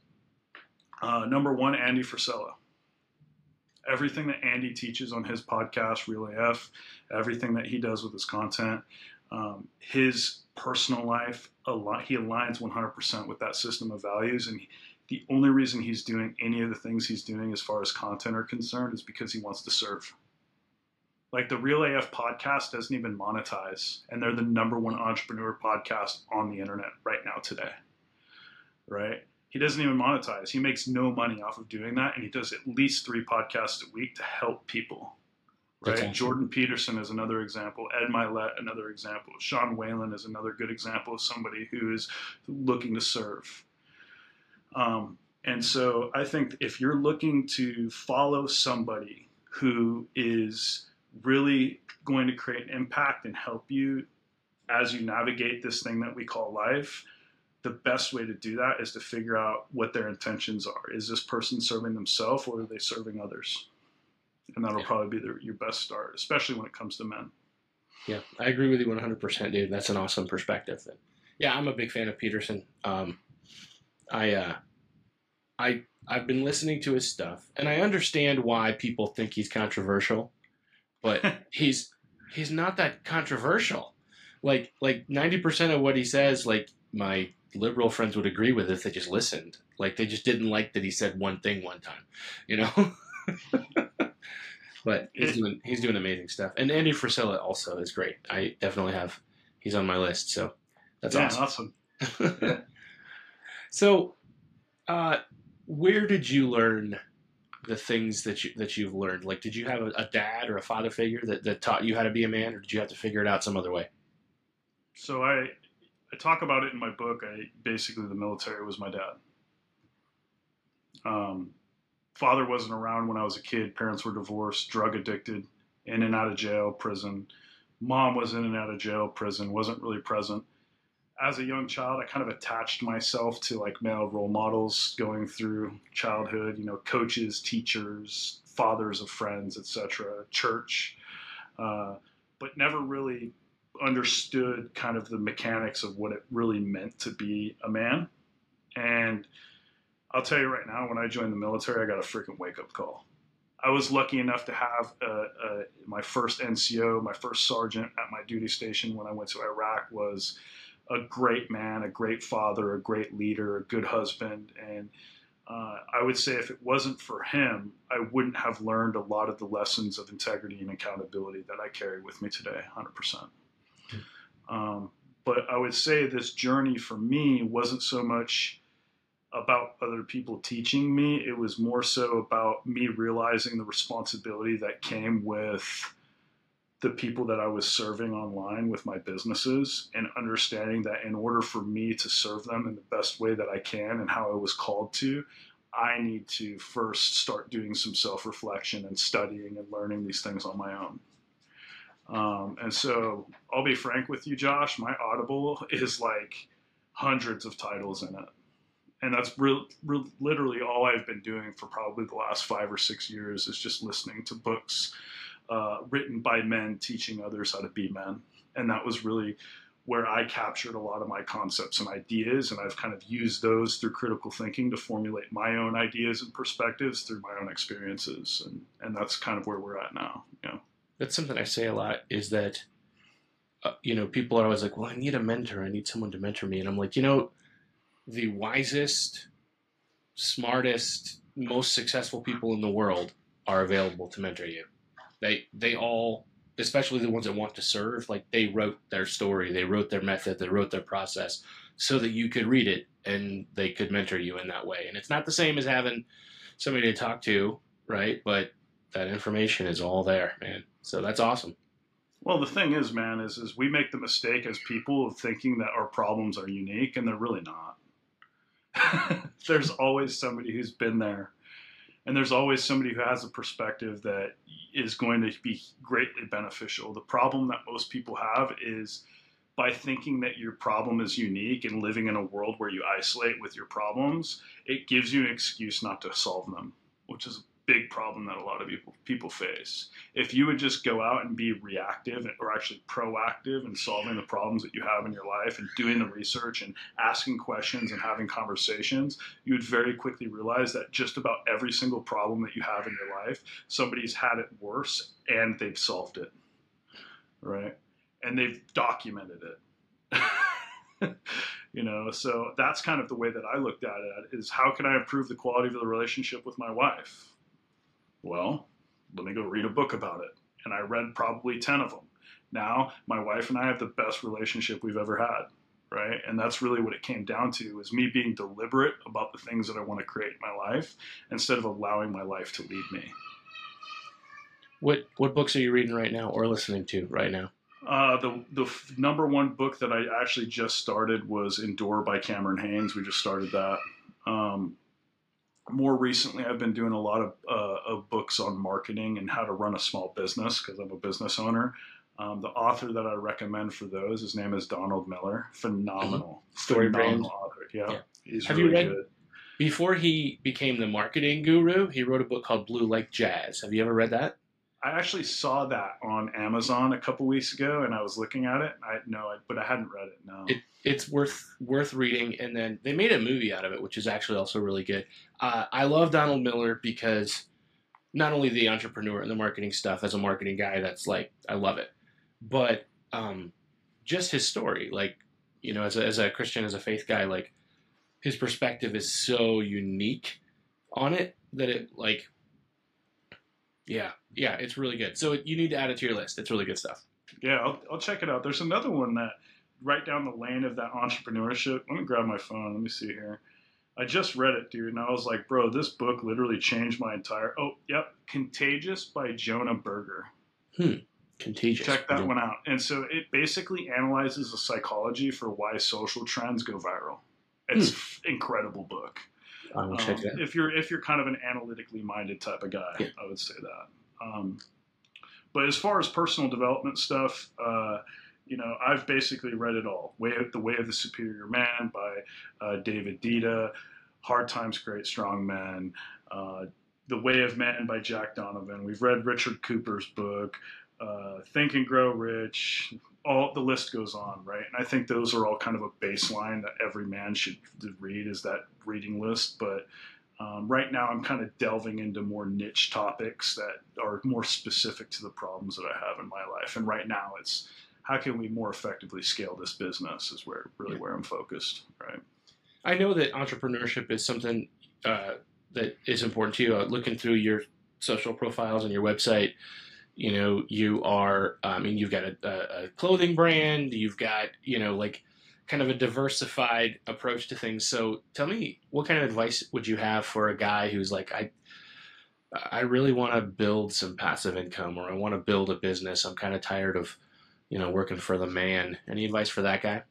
Uh, number one, Andy Frisella. Everything that Andy teaches on his podcast, Real AF, everything that he does with his content, um, his personal life, he aligns 100% with that system of values. And he, the only reason he's doing any of the things he's doing as far as content are concerned is because he wants to serve. Like the Real AF podcast doesn't even monetize, and they're the number one entrepreneur podcast on the internet right now today. Right? He doesn't even monetize. He makes no money off of doing that, and he does at least three podcasts a week to help people. Right? Awesome. Jordan Peterson is another example. Ed Mylett, another example. Sean Whalen is another good example of somebody who is looking to serve. Um, and so I think if you're looking to follow somebody who is really going to create an impact and help you as you navigate this thing that we call life, the best way to do that is to figure out what their intentions are. Is this person serving themselves or are they serving others? And that'll Yeah. probably be the, your best start, especially when it comes to men. Yeah, I agree with you 100%, dude. That's an awesome perspective. Yeah, I'm a big fan of Peterson. Um, I, uh, I, I've been listening to his stuff, and I understand why people think he's controversial, but [LAUGHS] he's he's not that controversial. Like like 90% of what he says, like my liberal friends would agree with if they just listened. Like they just didn't like that he said one thing one time, you know. [LAUGHS] but he's doing he's doing amazing stuff, and Andy Frisella also is great. I definitely have he's on my list, so that's yeah, awesome. awesome. [LAUGHS] so, uh, where did you learn the things that you that you've learned? Like, did you have a, a dad or a father figure that, that taught you how to be a man, or did you have to figure it out some other way? So I, I talk about it in my book. I basically the military was my dad. Um, father wasn't around when I was a kid. Parents were divorced, drug addicted, in and out of jail, prison. Mom was in and out of jail, prison. wasn't really present. as a young child, I kind of attached myself to like male role models going through childhood. You know, coaches, teachers, fathers of friends, etc., church, uh, but never really understood kind of the mechanics of what it really meant to be a man. And I'll tell you right now, when I joined the military, I got a freaking wake up call. I was lucky enough to have uh, uh, my first NCO, my first sergeant at my duty station when I went to Iraq was a great man, a great father, a great leader, a good husband. And uh, I would say if it wasn't for him, I wouldn't have learned a lot of the lessons of integrity and accountability that I carry with me today, 100%. Um, but I would say this journey for me wasn't so much about other people teaching me. It was more so about me realizing the responsibility that came with the people that I was serving online with my businesses and understanding that in order for me to serve them in the best way that I can and how I was called to, I need to first start doing some self reflection and studying and learning these things on my own. Um, and so I'll be frank with you, Josh, my Audible is like hundreds of titles in it. And that's real, real, literally all I've been doing for probably the last five or six years is just listening to books uh, written by men teaching others how to be men, and that was really where I captured a lot of my concepts and ideas, and I've kind of used those through critical thinking to formulate my own ideas and perspectives through my own experiences, and and that's kind of where we're at now. You know, that's something I say a lot is that. Uh, you know, people are always like, "Well, I need a mentor. I need someone to mentor me," and I'm like, you know, the wisest, smartest, most successful people in the world are available to mentor you. They they all, especially the ones that want to serve, like they wrote their story, they wrote their method, they wrote their process, so that you could read it and they could mentor you in that way. And it's not the same as having somebody to talk to, right? But that information is all there, man. So that's awesome. Well, the thing is, man, is is we make the mistake as people of thinking that our problems are unique, and they're really not. [LAUGHS] there's always somebody who's been there and there's always somebody who has a perspective that is going to be greatly beneficial. The problem that most people have is by thinking that your problem is unique and living in a world where you isolate with your problems, it gives you an excuse not to solve them, which is big problem that a lot of people people face. If you would just go out and be reactive or actually proactive in solving the problems that you have in your life and doing the research and asking questions and having conversations, you would very quickly realize that just about every single problem that you have in your life, somebody's had it worse and they've solved it. Right? And they've documented it. [LAUGHS] you know so that's kind of the way that i looked at it is how can i improve the quality of the relationship with my wife well, let me go read a book about it. And I read probably 10 of them. Now, my wife and I have the best relationship we've ever had, right? And that's really what it came down to is me being deliberate about the things that I want to create in my life instead of allowing my life to lead me. What what books are you reading right now or listening to right now? Uh, the the f- number one book that I actually just started was Endure by Cameron Hanes. We just started that. Um, more recently, I've been doing a lot of, uh, of books on marketing and how to run a small business because I'm a business owner. Um, the author that I recommend for those, his name is Donald Miller. Phenomenal mm-hmm. story phenomenal brand author. Yeah, Yeah. he's Have you read- good. Before he became the marketing guru, he wrote a book called Blue Like Jazz. Have you ever read that? I actually saw that on Amazon a couple weeks ago, and I was looking at it. I no, I, but I hadn't read it. No. It, it's worth worth reading, and then they made a movie out of it, which is actually also really good. Uh, I love Donald Miller because not only the entrepreneur and the marketing stuff as a marketing guy, that's like I love it, but um, just his story, like you know, as a, as a Christian, as a faith guy, like his perspective is so unique on it that it like, yeah, yeah, it's really good. So you need to add it to your list. It's really good stuff. Yeah, I'll, I'll check it out. There's another one that right down the lane of that entrepreneurship. Let me grab my phone. Let me see here. I just read it, dude, and I was like, bro, this book literally changed my entire. Oh, yep, Contagious by Jonah Berger. Hmm. Contagious. Check that one out. And so it basically analyzes the psychology for why social trends go viral. It's incredible book. I will check Um, that. If you're if you're kind of an analytically minded type of guy, Yeah. I would say that. Um, but as far as personal development stuff, uh, you know, I've basically read it all. Way of, the Way of the Superior Man by uh, David Deida, Hard Times Create Strong Men, uh, The Way of Man by Jack Donovan. We've read Richard Cooper's book, uh, Think and Grow Rich. All the list goes on, right? And I think those are all kind of a baseline that every man should read is that reading list. But um, right now, I'm kind of delving into more niche topics that are more specific to the problems that I have in my life. And right now, it's how can we more effectively scale this business is where really where I'm focused, right? I know that entrepreneurship is something uh, that is important to you. Uh, looking through your social profiles and your website, you know, you are, I mean, you've got a, a clothing brand, you've got, you know, like kind of a diversified approach to things. So tell me, what kind of advice would you have for a guy who's like, I, I really want to build some passive income or I want to build a business. I'm kind of tired of, you know, working for the man. Any advice for that guy?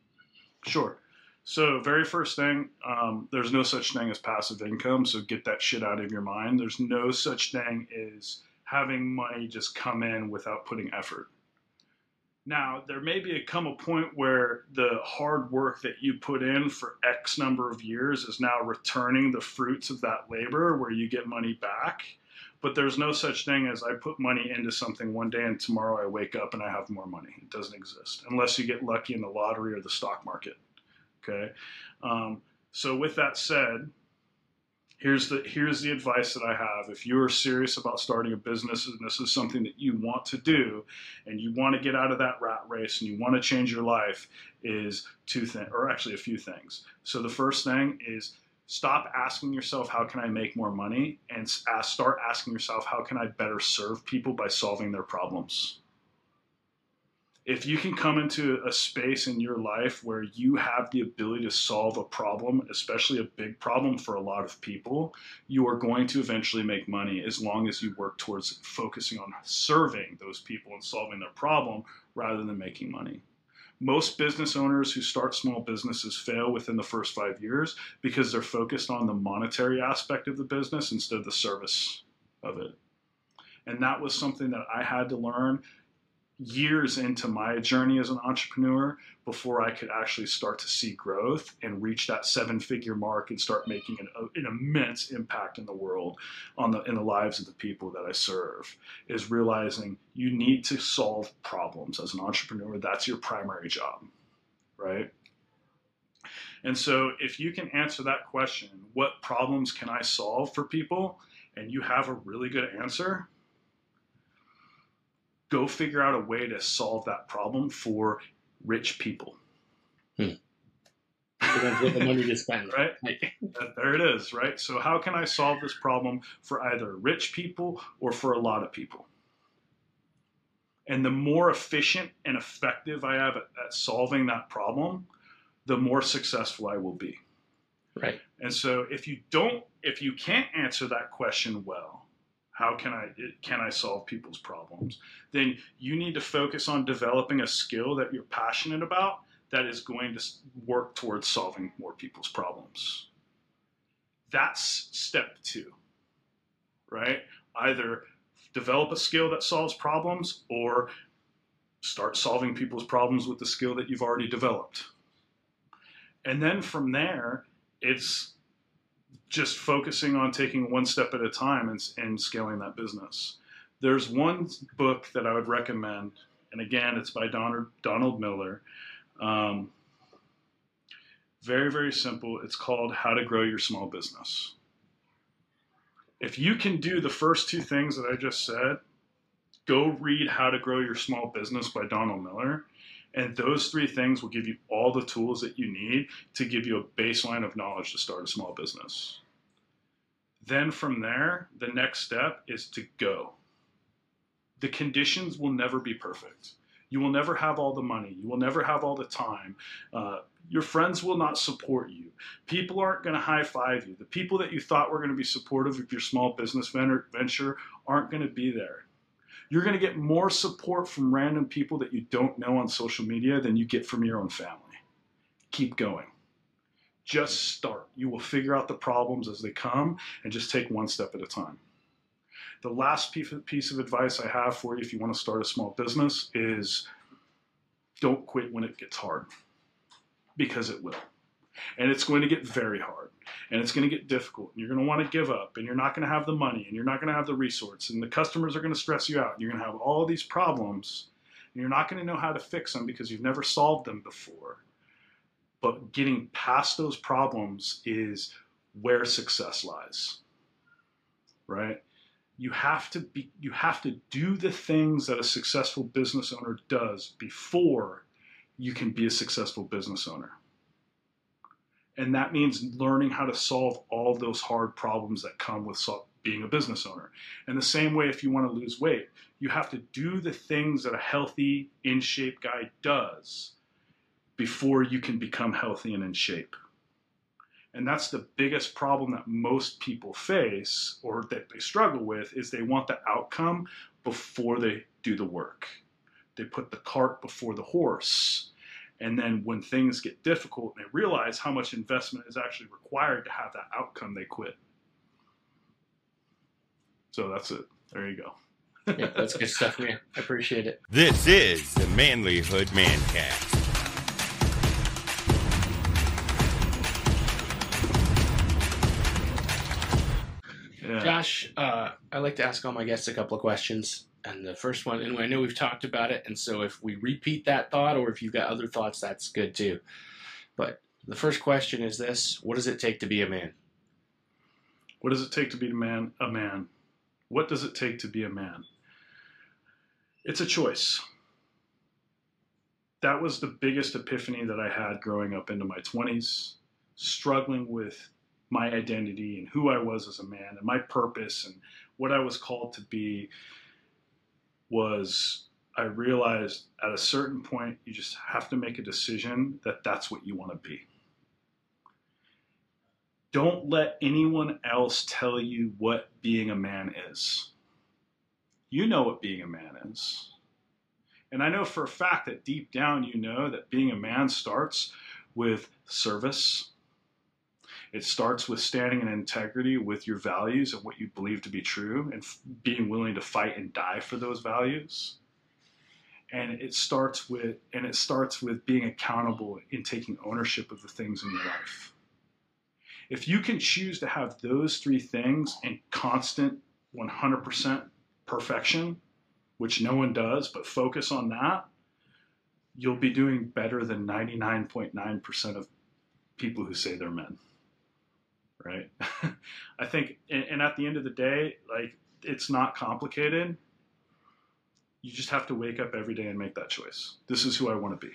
Sure. So, very first thing, um, there's no such thing as passive income. So, get that shit out of your mind. There's no such thing as having money just come in without putting effort. Now, there may be a come a point where the hard work that you put in for X number of years is now returning the fruits of that labor where you get money back. But there's no such thing as I put money into something one day and tomorrow I wake up and I have more money. It doesn't exist unless you get lucky in the lottery or the stock market. Okay. Um, so, with that said, here's the here's the advice that I have. If you're serious about starting a business and this is something that you want to do and you want to get out of that rat race and you want to change your life is two things or actually a few things. So the first thing is stop asking yourself how can I make more money and ask, start asking yourself how can I better serve people by solving their problems if you can come into a space in your life where you have the ability to solve a problem, especially a big problem for a lot of people, you are going to eventually make money as long as you work towards focusing on serving those people and solving their problem rather than making money. Most business owners who start small businesses fail within the first five years because they're focused on the monetary aspect of the business instead of the service of it. And that was something that I had to learn years into my journey as an entrepreneur before I could actually start to see growth and reach that seven figure mark and start making an, uh, an, immense impact in the world on the in the lives of the people that I serve is realizing you need to solve problems. As an entrepreneur that's your primary job right? And so if you can answer that question what problems can I solve for people? And you have a really good answer go figure out a way to solve that problem for rich people. Hmm. with the money to spend. [LAUGHS] right? there it is, right? So, how can I solve this problem for either rich people or for a lot of people? And the more efficient and effective I have at, at solving that problem, the more successful I will be. Right. And so, if you don't, if you can't answer that question well, how can I can I solve people's problems? Then you need to focus on developing a skill that you're passionate about that is going to work towards solving more people's problems. That's step 2. Right? Either develop a skill that solves problems or start solving people's problems with the skill that you've already developed. And then from there, it's just focusing on taking one step at a time and, and scaling that business. There's one book that I would recommend, and again, it's by Donald, Donald Miller. Um, very, very simple. It's called How to Grow Your Small Business. If you can do the first two things that I just said, go read How to Grow Your Small Business by Donald Miller. And those three things will give you all the tools that you need to give you a baseline of knowledge to start a small business. Then from there, the next step is to go. The conditions will never be perfect. You will never have all the money. You will never have all the time. Uh, your friends will not support you. People aren't going to high five you. The people that you thought were going to be supportive of your small business venture aren't going to be there. You're going to get more support from random people that you don't know on social media than you get from your own family. Keep going just start. You will figure out the problems as they come and just take one step at a time. The last piece of advice I have for you if you want to start a small business is don't quit when it gets hard because it will. And it's going to get very hard and it's going to get difficult. And you're going to want to give up and you're not going to have the money and you're not going to have the resource and the customers are going to stress you out. And you're going to have all these problems and you're not going to know how to fix them because you've never solved them before. But getting past those problems is where success lies. Right? You have to be you have to do the things that a successful business owner does before you can be a successful business owner. And that means learning how to solve all those hard problems that come with being a business owner. And the same way, if you want to lose weight, you have to do the things that a healthy, in shape guy does before you can become healthy and in shape. And that's the biggest problem that most people face or that they struggle with is they want the outcome before they do the work. They put the cart before the horse. And then when things get difficult and they realize how much investment is actually required to have that outcome, they quit. So that's it. There you go. yeah, that's good stuff, man. I appreciate it. This is the Manlihood Mancast. Yeah. Josh, uh, I like to ask all my guests a couple of questions. And the first one, and I know we've talked about it, and so if we repeat that thought or if you've got other thoughts, that's good too. But the first question is this What does it take to be a man? What does it take to be a man? A man. What does it take to be a man? It's a choice. That was the biggest epiphany that I had growing up into my 20s, struggling with my identity and who I was as a man and my purpose and what I was called to be was I realized at a certain point you just have to make a decision that that's what you want to be. Don't let anyone else tell you what being a man is. You know what being a man is. And I know for a fact that deep down you know that being a man starts with service. It starts with standing in integrity with your values and what you believe to be true and being willing to fight and die for those values. And it starts with and it starts with being accountable in taking ownership of the things in your life. If you can choose to have those three things in constant 100% perfection, which no one does, but focus on that, you'll be doing better than 99.9% of people who say they're men. Right? [LAUGHS] I think, and at the end of the day, like, it's not complicated. You just have to wake up every day and make that choice. This is who I want to be.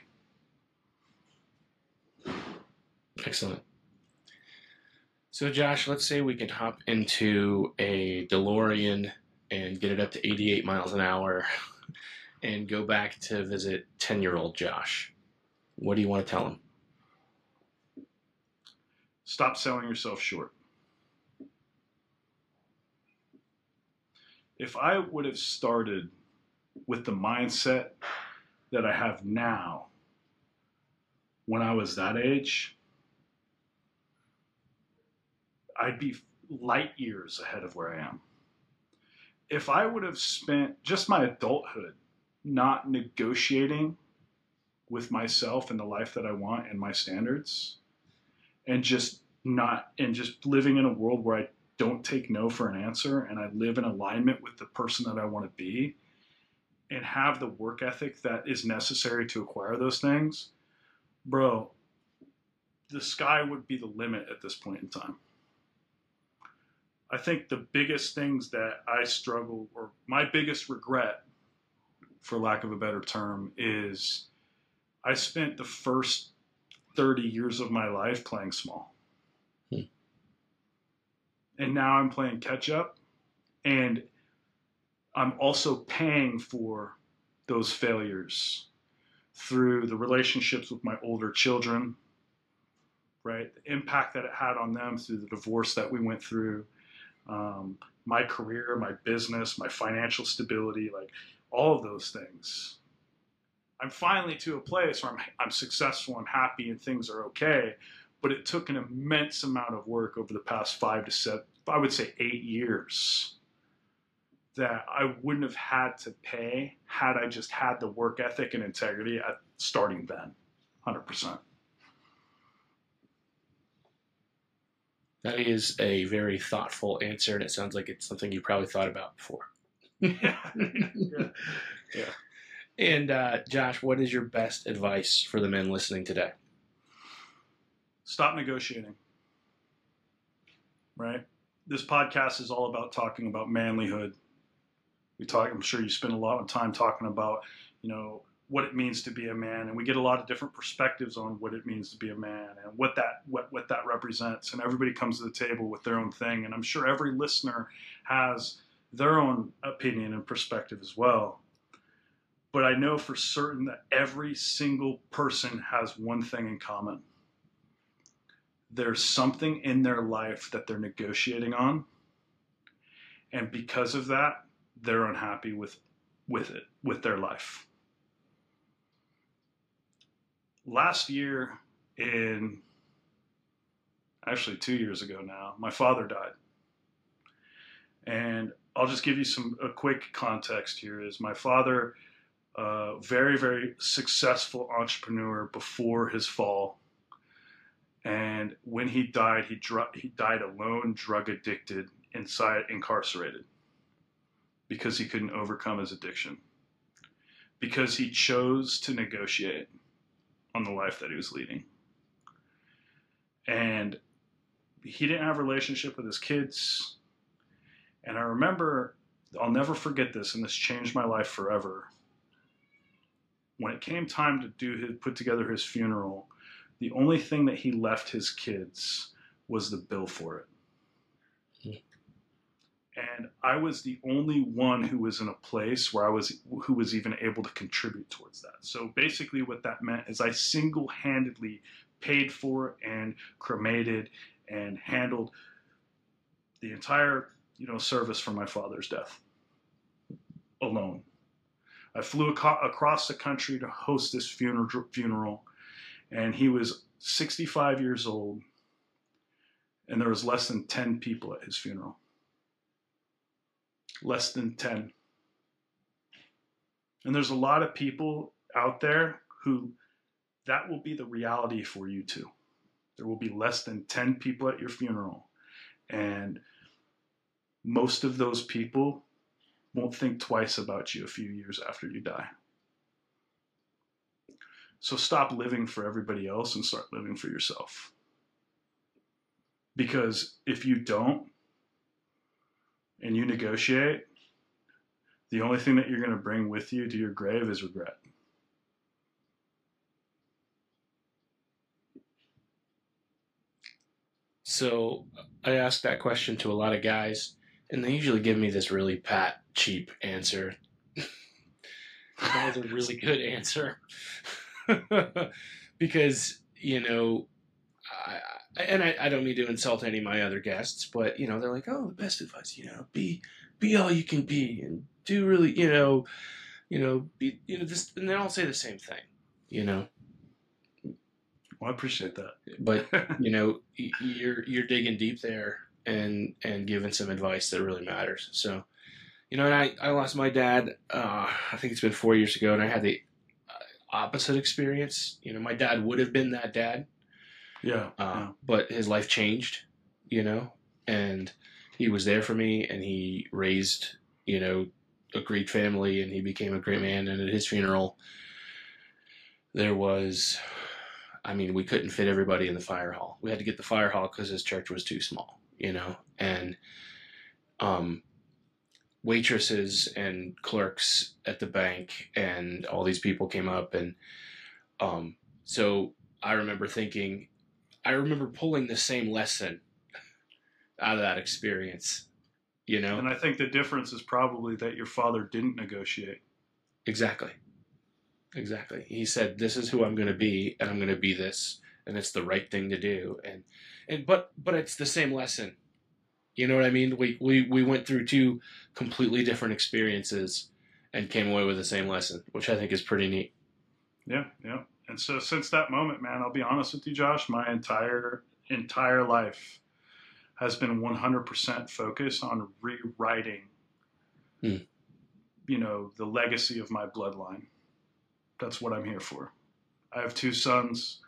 Excellent. So, Josh, let's say we can hop into a DeLorean and get it up to 88 miles an hour and go back to visit 10 year old Josh. What do you want to tell him? Stop selling yourself short. If I would have started with the mindset that I have now when I was that age, I'd be light years ahead of where I am. If I would have spent just my adulthood not negotiating with myself and the life that I want and my standards, and just not, and just living in a world where I don't take no for an answer and I live in alignment with the person that I want to be and have the work ethic that is necessary to acquire those things, bro, the sky would be the limit at this point in time. I think the biggest things that I struggle, or my biggest regret, for lack of a better term, is I spent the first 30 years of my life playing small. Hmm. And now I'm playing catch up. And I'm also paying for those failures through the relationships with my older children, right? The impact that it had on them through the divorce that we went through, um, my career, my business, my financial stability, like all of those things. I'm finally to a place where I'm, I'm successful, I'm happy, and things are okay. But it took an immense amount of work over the past five to seven, I would say eight years, that I wouldn't have had to pay had I just had the work ethic and integrity at starting then, hundred percent. That is a very thoughtful answer, and it sounds like it's something you probably thought about before. [LAUGHS] yeah, yeah. And uh, Josh, what is your best advice for the men listening today? Stop negotiating. Right. This podcast is all about talking about Manlihood. We talk. I'm sure you spend a lot of time talking about, you know, what it means to be a man and we get a lot of different perspectives on what it means to be a man and what that what, what that represents and everybody comes to the table with their own thing and i'm sure every listener has their own opinion and perspective as well but i know for certain that every single person has one thing in common. There's something in their life that they're negotiating on and because of that they're unhappy with with it with their life. Last year in actually two years ago now my father died. And i'll just give you some a quick context here is my father uh, very very successful entrepreneur before his fall and when he died he, dr- he died alone drug addicted inside incarcerated because he couldn't overcome his addiction because he chose to negotiate on the life that he was leading. And he didn't have a relationship with his kids. And I remember, I'll never forget this, and this changed my life forever. When it came time to do his, put together his funeral, the only thing that he left his kids was the bill for it. And I was the only one who was in a place where I was who was even able to contribute towards that. So basically what that meant is I single-handedly paid for and cremated and handled the entire, you know, service for my father's death alone. I flew ac- across the country to host this funeral, funeral, and he was 65 years old, and there was less than 10 people at his funeral less than 10. And there's a lot of people out there who that will be the reality for you too. There will be less than 10 people at your funeral. And most of those people won't think twice about you a few years after you die. So stop living for everybody else and start living for yourself. Because if you don't, and you negotiate, the only thing that you're going to bring with you to your grave is regret. So I ask that question to a lot of guys, and they usually give me this really pat, cheap answer. [LAUGHS] that was a really good answer. [LAUGHS] because, you know, I, and I, I, don't mean to insult any of my other guests, but you know, they're like, oh, the best advice, you know, be be all you can be and do really, you know, you know, be you know, this and they all say the same thing, you know. Well, I appreciate that. But [LAUGHS] you know, you're you're digging deep there and and giving some advice that really matters. So, you know, and I I lost my dad. Uh, I think it's been four years ago, and I had the uh, opposite experience. You know, my dad would have been that dad yeah, uh, yeah. But his life changed, you know, and he was there for me and he raised, you know, a great family and he became a great man. And at his funeral, there was, I mean, we couldn't fit everybody in the fire hall. We had to get the fire hall because his church was too small, you know, and, um, waitresses and clerks at the bank and all these people came up and um, so i remember thinking I remember pulling the same lesson out of that experience. You know, and I think the difference is probably that your father didn't negotiate. Exactly. Exactly. He said, "This is who I'm going to be, and I'm going to be this, and it's the right thing to do." And and but but it's the same lesson. You know what I mean? We we we went through two completely different experiences and came away with the same lesson, which I think is pretty neat. Yeah, yeah. And so since that moment, man, I'll be honest with you, Josh, my entire entire life has been 100% focused on rewriting hmm. you know, the legacy of my bloodline. That's what I'm here for. I have two sons,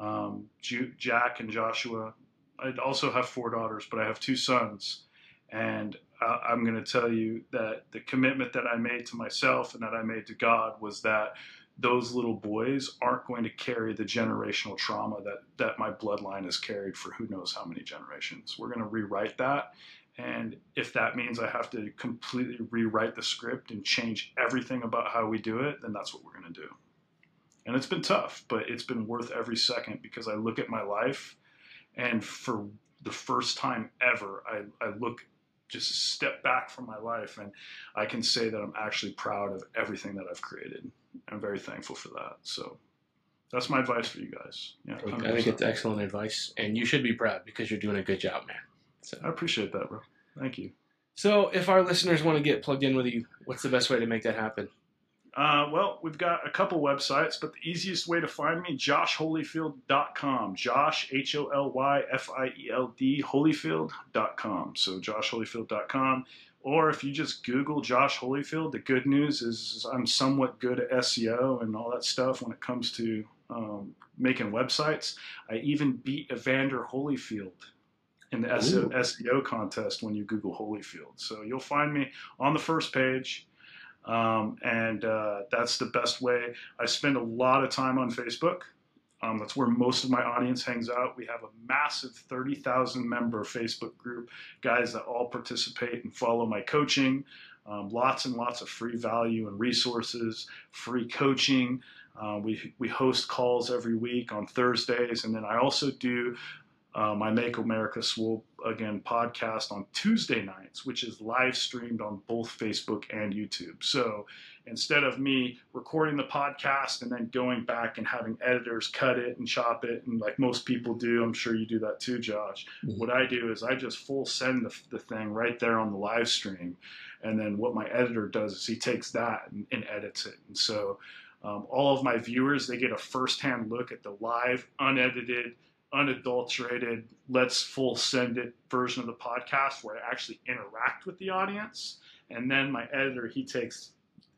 um, Jack and Joshua. I also have four daughters, but I have two sons. And uh, I'm going to tell you that the commitment that I made to myself and that I made to God was that those little boys aren't going to carry the generational trauma that that my bloodline has carried for who knows how many generations. We're going to rewrite that. And if that means I have to completely rewrite the script and change everything about how we do it, then that's what we're going to do. And it's been tough, but it's been worth every second because I look at my life and for the first time ever, I, I look just a step back from my life and I can say that I'm actually proud of everything that I've created. I'm very thankful for that. So that's my advice for you guys. Yeah, I think it's excellent advice, and you should be proud because you're doing a good job, man. So I appreciate that, bro. Thank you. So, if our listeners want to get plugged in with you, what's the best way to make that happen? Uh, well, we've got a couple websites, but the easiest way to find me, joshholyfield.com. Josh, H O L Y F I E L D, holyfield.com. So, joshholyfield.com. Or if you just Google Josh Holyfield, the good news is I'm somewhat good at SEO and all that stuff when it comes to um, making websites. I even beat Evander Holyfield in the SEO, SEO, contest when you Google Holyfield. So you'll find me on the first page. Um, and uh, that's the best way. I spend a lot of time on Facebook. Um, that's where most of my audience hangs out. We have a massive 30,000 member Facebook group, guys that all participate and follow my coaching. Um, lots and lots of free value and resources, free coaching. Uh, we, we host calls every week on Thursdays. And then I also do uh, my Make America Swole Again podcast on Tuesday nights, which is live streamed on both Facebook and YouTube. So instead of me recording the podcast and then going back and having editors cut it and chop it, and like most people do, I'm sure you do that too, Josh. Mm-hmm. What I do is I just full send the, the thing right there on the live stream. And then what my editor does is he takes that and, and edits it. And so um, all of my viewers, they get a firsthand look at the live, unedited, unadulterated, let's full send it version of the podcast where I actually interact with the audience. And then my editor, he takes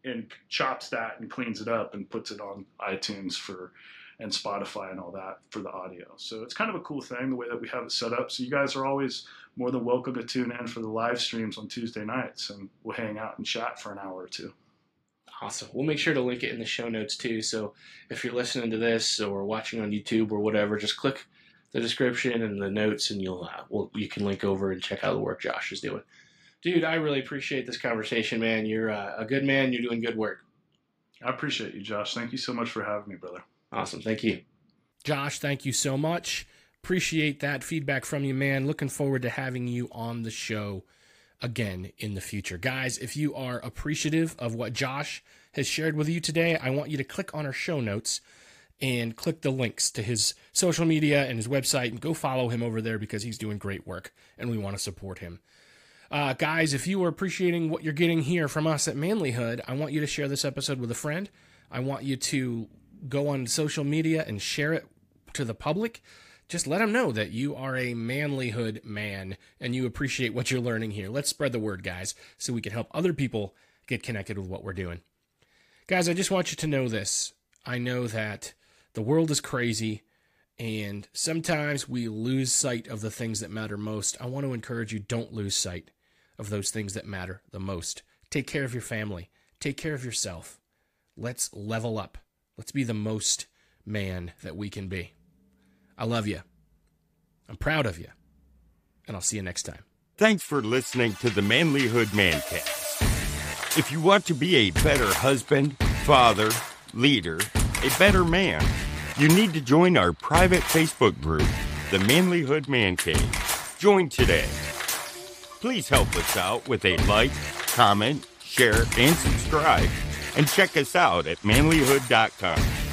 and chops that and cleans it up and puts it on iTunes for and Spotify and all that for the audio. So it's kind of a cool thing the way that we have it set up. So you guys are always more than welcome to tune in for the live streams on Tuesday nights and we'll hang out and chat for an hour or two. Awesome. We'll make sure to link it in the show notes too. So if you're listening to this or watching on YouTube or whatever, just click the description and the notes, and you'll uh, well, you can link over and check out the work Josh is doing. Dude, I really appreciate this conversation, man. You're uh, a good man. You're doing good work. I appreciate you, Josh. Thank you so much for having me, brother. Awesome. Thank you. Josh, thank you so much. Appreciate that feedback from you, man. Looking forward to having you on the show again in the future. Guys, if you are appreciative of what Josh has shared with you today, I want you to click on our show notes and click the links to his social media and his website and go follow him over there because he's doing great work and we want to support him. Uh, guys, if you are appreciating what you're getting here from us at Manlihood, I want you to share this episode with a friend. I want you to go on social media and share it to the public. Just let them know that you are a manlihood man and you appreciate what you're learning here. Let's spread the word, guys, so we can help other people get connected with what we're doing. Guys, I just want you to know this. I know that the world is crazy, and sometimes we lose sight of the things that matter most. I want to encourage you don't lose sight of those things that matter the most. Take care of your family, take care of yourself. Let's level up. Let's be the most man that we can be. I love you. I'm proud of you. And I'll see you next time. Thanks for listening to the Manlihood Mancast. If you want to be a better husband, father, leader, a better man, you need to join our private Facebook group, the Manlihood Man Cave. Join today. Please help us out with a like, comment, share, and subscribe. And check us out at manlihood.com.